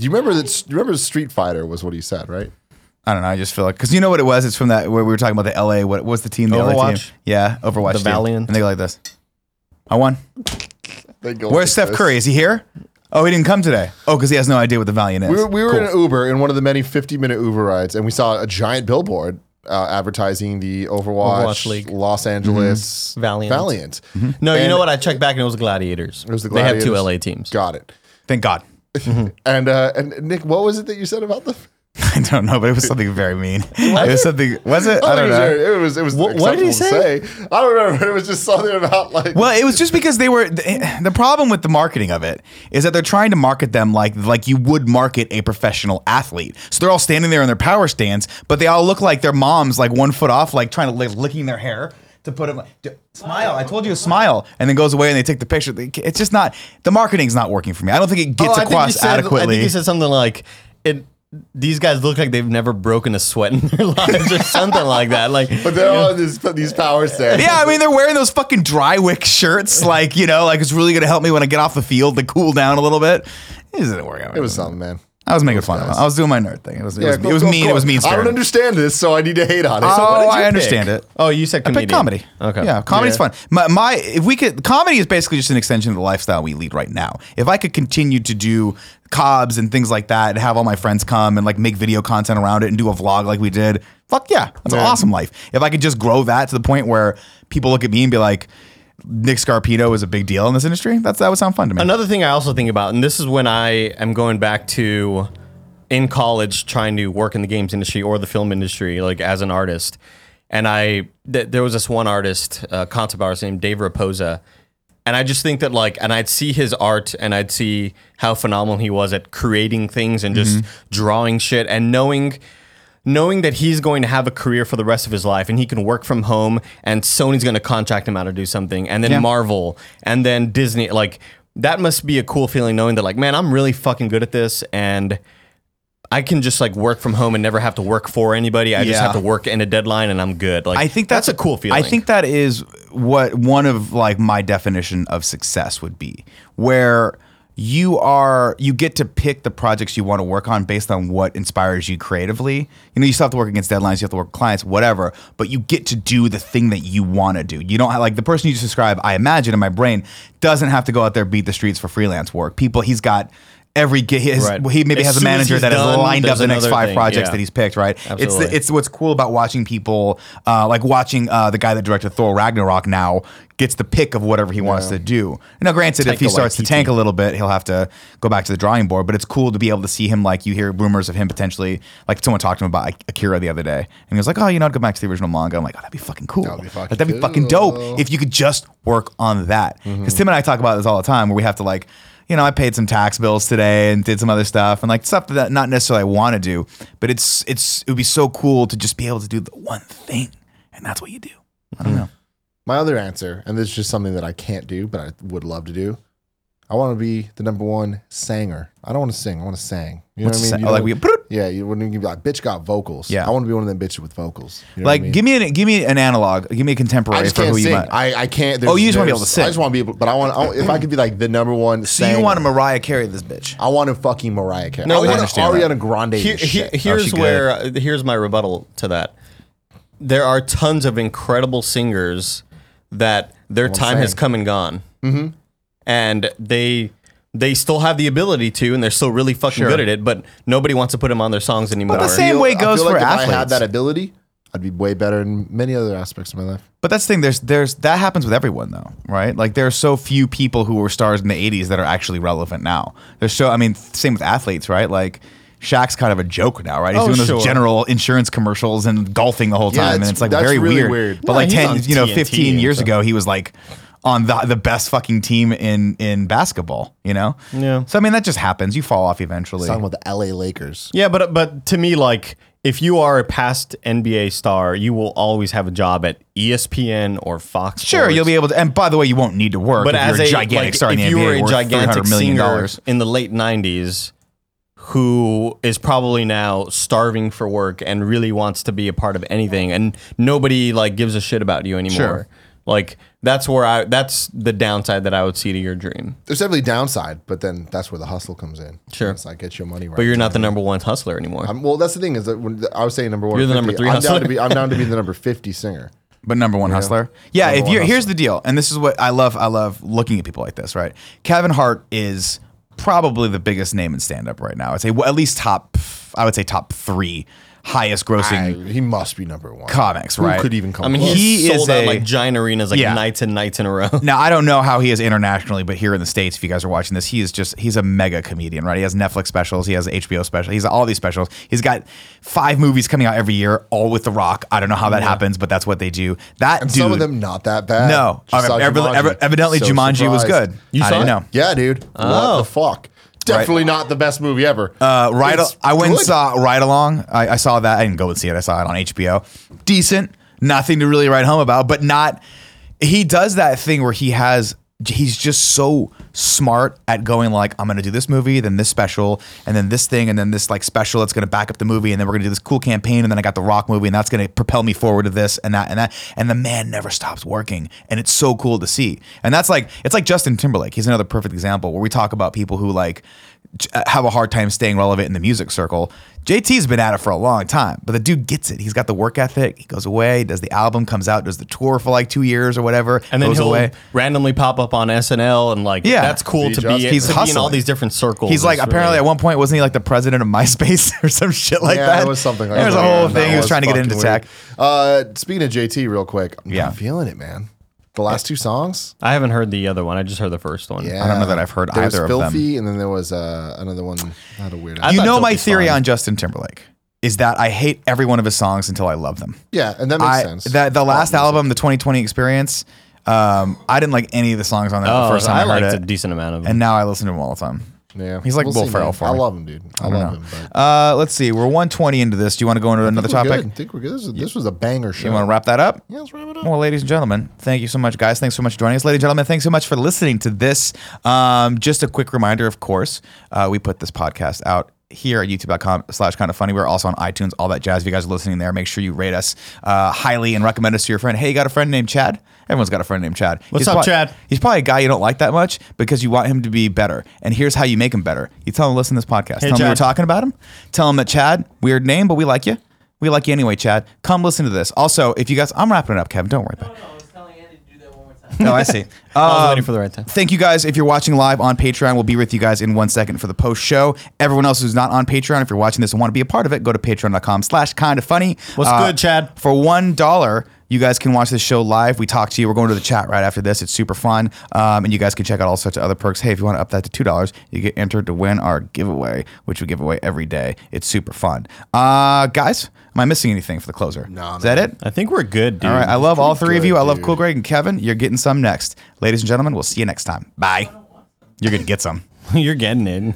Do you remember that? You remember Street Fighter was what he said, right? I don't know. I just feel like because you know what it was. It's from that where we were talking about the L.A. What was the team? The LA team. Yeah, Overwatch. The team. Valiant? And they go like this. I won. They go Where's like Steph this. Curry? Is he here? Oh, he didn't come today. Oh, because he has no idea what the Valiant is. We were, we were Cool. in an Uber in one of the many 50 minute Uber rides, and we saw a giant billboard uh, advertising the Overwatch, Overwatch League. Los Angeles Valiant. Valiant. no, you And- know what? I checked back and it was Gladiators. Mm-hmm. It was the They have two Gladiators. LA teams. Got it. Thank God. And uh, and Nick, what was it that you said about the? I don't know, but it was something very mean. It was something. Was it? I I don't know. It was. It was. What- what did he to say? I don't remember. It was just something about like. Well, it was just because they were the, the problem with the marketing of it is that they're trying to market them like like you would market a professional athlete. So they're all standing there in their power stands, but they all look like their moms, like one foot off, like trying to like licking their hair to put them. Smile! I told you to smile, and then goes away and they take the picture. It's just not the marketing's not working for me. I don't think it gets Oh, I think you across said- I adequately. think you said something like it. These guys look like they've never broken a sweat in their lives, or something like that. Like, but they're all in these these power stands. Yeah, I mean they're wearing those fucking dry wick shirts, like you know, like it's really gonna help me when I get off the field to cool down a little bit. It doesn't work out. It was something, man. I was making fun of him. I was doing my nerd thing. It was, it was, go- it was go- mean. go it was on. mean. I don't understand this, so I need to hate on it. Oh, what did you I pick? understand it. oh, you said I picked comedy. Okay. Yeah, comedy's Yeah. fun. My, my if we could comedy is basically just an extension of the lifestyle we lead right now. If I could continue to do cobs and things like that and have all my friends come and like make video content around it and do a vlog like we did, fuck yeah, that's an awesome life. If I could just grow that to the point where people look at me and be like, Nick Scarpino is a big deal in this industry, that's that would sound fun to me. Another thing I also think about, and this is when I am going back to in college trying to work in the games industry or the film industry, like as an artist. And I, th- there was this one artist, uh, concept artist named Dave Rapoza. And I just think that like, and I'd see his art and I'd see how phenomenal he was at creating things and just drawing shit and knowing, knowing that he's going to have a career for the rest of his life and he can work from home and Sony's going to contract him out to do something and then Yeah. Marvel and then Disney like that must be a cool feeling knowing that like man I'm really fucking good at this and I can just like work from home and never have to work for anybody. I just have to work in a deadline and I'm good. Like I think that's, a cool feeling. I think that is what one of like my definition of success would be, where you are you get to pick the projects you want to work on based on what inspires you creatively. You know, you still have to work against deadlines, you have to work with clients, whatever, but you get to do the thing that you want to do. You don't have like the person you just described, I imagine in my brain, doesn't have to go out there beat the streets for freelance work. People he's got every his, Right. he maybe As has a manager that has lined up the next five thing. projects Yeah. that he's picked, right? It's the, it's what's cool about watching people, uh, like watching uh, the guy that directed Thor Ragnarok now gets the pick of whatever he wants to do. Now, granted, if he starts to tank a little bit, he'll have to go back to the drawing board. But it's cool to be able to see him. Like you hear rumors of him potentially, like someone talked to him about Akira the other day, and he was like, "Oh, you know, I'd go back to the original manga." I'm like, "Oh, that'd be fucking cool. That'd be fucking Like, that'd be fucking dope if you could just work on that." Because Tim and I talk about this all the time, where we have to like you know, I paid some tax bills today and did some other stuff and like stuff that not necessarily I want to do, but it's it's it would be so cool to just be able to do the one thing, and that's what you do. I don't hmm. know. My other answer, and this is just something that I can't do, but I would love to do. I want to be the number one singer. I don't want to sing. I want to sing. You know What's what I the mean? You oh, like we- yeah, you wouldn't be like, bitch got vocals. Yeah. I want to be one of them bitches with vocals. You know Like, I mean? give me an give me an analog, give me a contemporary I just for can't who you sing. might. I, I can't. Oh, you just wanna be able to sing. I just want to be able, but I want, I want- if I could be like the number one. so you want to Mariah Carey this bitch? I want a fucking Mariah Carey. No, I I want understand Ariana Grande. Here- this here- shit. here's she where uh, here's my rebuttal to that. There are tons of incredible singers that their time has come and gone, mm-hmm. and they they still have the ability to, and they're still really fucking Sure. good at it. But nobody wants to put them on their songs anymore. But the same feel- way I goes feel for like If I athletes. had that ability, I'd be way better in many other aspects of my life. But that's the thing. There's there's that happens with everyone though, right? Like there are so few people who were stars in the '80s that are actually relevant now. There's so I mean, same with athletes, right? Like. Shaq's kind of a joke now, right? He's Oh, doing those sure. general insurance commercials and golfing the whole Yeah, time, and it's- it's like that's very really weird. weird. But No, like he's ten, on you know, TNT 15 and years stuff. ago, he was like on the the best fucking team in in basketball. You know? Yeah. So I mean, that just happens. You fall off eventually. Talking about the LA Lakers. Yeah, but but to me, like if you are a past NBA star, you will always have a job at ESPN or Fox. Sure, Sports. you'll be able to. And by the way, you won't need to work. But if as you're a a gigantic like, star in if the you NBA, were a gigantic 300 million singer dollars. in the late '90s, who is probably now starving for work and really wants to be a part of anything and nobody like gives a shit about you anymore. Sure. Like that's where I that's the downside that I would see to your dream. There's definitely downside, but then that's where the hustle comes in. Sure. it's like get your money right. But you're not the number one hustler anymore. I'm, well, that's the thing is that when I was saying number one, You're the number three I'm down to be. I'm down to be the number fifty singer. But number one hustler. Yeah, Number if you're here's the deal, and this is what I love. I love looking at people like this, right? Kevin Hart is probably the biggest name in stand up right now. I'd say well, at least top. I would say top three highest I, grossing he must be number one. comics, Who right? could even come? I mean, close? he's He is out a- like giant arenas like Yeah. nights and nights in a row. Now I don't know how he is internationally, but here in the states, if you guys are watching this, he is just he's a mega comedian, right? He has Netflix specials, he has HBO special, he's all these specials. He's got five movies coming out every year, all with The Rock. I don't know how that happens, but that's what they do. That and dude, some of them not that bad. no, Just saw Ev- ev- Jumanji. ev- evidently So Jumanji was surprised. good. You I saw didn't it? know. Yeah, dude. What Oh. the fuck? Definitely not the best movie ever. Uh, right, I went and saw Ride Along. I, I saw that. I didn't go and see it. I saw it on HBO. Decent. Nothing to really write home about, but not. He does that thing where he has. He's just so smart at going like, I'm gonna do this movie, then this special, and then this thing, and then this like special that's gonna back up the movie, and then we're gonna do this cool campaign, and then I got the Rock movie, and that's gonna propel me forward to this and that and that. And the man never stops working, and it's so cool to see. And that's like it's like Justin Timberlake. He's another perfect example where we talk about people who like have a hard time staying relevant in the music circle. JT's been at it for a long time, but the dude gets it. He's got the work ethic. He goes away, does the album, comes out, does the tour for like two years or whatever, And then goes he'll away. randomly pop up on SNL and like Yeah. that's cool Be to just- be, He's to be in all these different circles. He's like It's apparently really- at one point wasn't he like the president of MySpace or some shit like that? yeah, that? there was something like There was that. a whole That thing. He was trying to get fucking into tech. Uh, speaking of JT, real quick, I'm Yeah. not feeling it, man. The last two songs, I haven't heard the other one. I just heard the first one. yeah. I don't know that I've heard there either of was them. Filthy, and then there was uh, another one. Not a weird. I You thought know my Filthy's theory fine. on Justin Timberlake is that I hate every one of his songs until I love them. yeah, and that makes I, sense. That the last Pop music. album, the 2020 Experience, um, I didn't like any of the songs on that Oh, the first time I I, heard liked it, a decent amount of them. and now I listen to them all the time. Yeah, He's like Will see, Ferrell man. for I me. love him, dude. I, I love him. But Uh, let's see. We're 120 into this. Do you want to go into I another think we're topic? good. I think we're good. This, is- this was a banger show. You want to wrap that up? Yeah, let's wrap it up. Well, ladies and gentlemen, thank you so much, guys. Thanks so much for joining us. Ladies and gentlemen, thanks so much for listening to this. Um, just a quick reminder, of course, uh, we put this podcast out here at youtube.com slash kind of funny. We're also on iTunes, all that jazz. If you guys are listening there, make sure you rate us uh, highly and recommend us to your friend. Hey, you got a friend named Chad? Everyone's got a friend named Chad. What's He's up, Chad? He's probably a guy you don't like that much because you want him to be better. And here's how you make him better. You tell him to listen to this podcast. Hey, tell him we were Chad. talking about him. Tell him that Chad, weird name, but we like you. We like you anyway, Chad. Come listen to this. Also, if you guys, I'm wrapping it up, Kevin. Don't worry about it. No, I was telling Andy to do that one more time. No, I see. I was Um, waiting for the right time. Thank you guys. If you're watching live on Patreon, we'll be with you guys in one second for the post show. Everyone else who's not on Patreon, if you're watching this and want to be a part of it, go to patreon.com slash kind of funny. What's good, Chad? For one dollar, you guys can watch this show live. We talk to you. We're going to the chat right after this. It's super fun. Um, and you guys can check out all sorts of other perks. Hey, if you want to up that to two dollars, you get entered to win our giveaway, which we give away every day. It's super fun. Uh, guys, am I missing anything for the closer? No, Is that man. it? I think we're good, dude. All right. I love all three of good, you. I love dude. Cool Greg and Kevin. You're getting some next. Ladies and gentlemen, we'll see you next time. Bye. You're going to get some. You're getting it.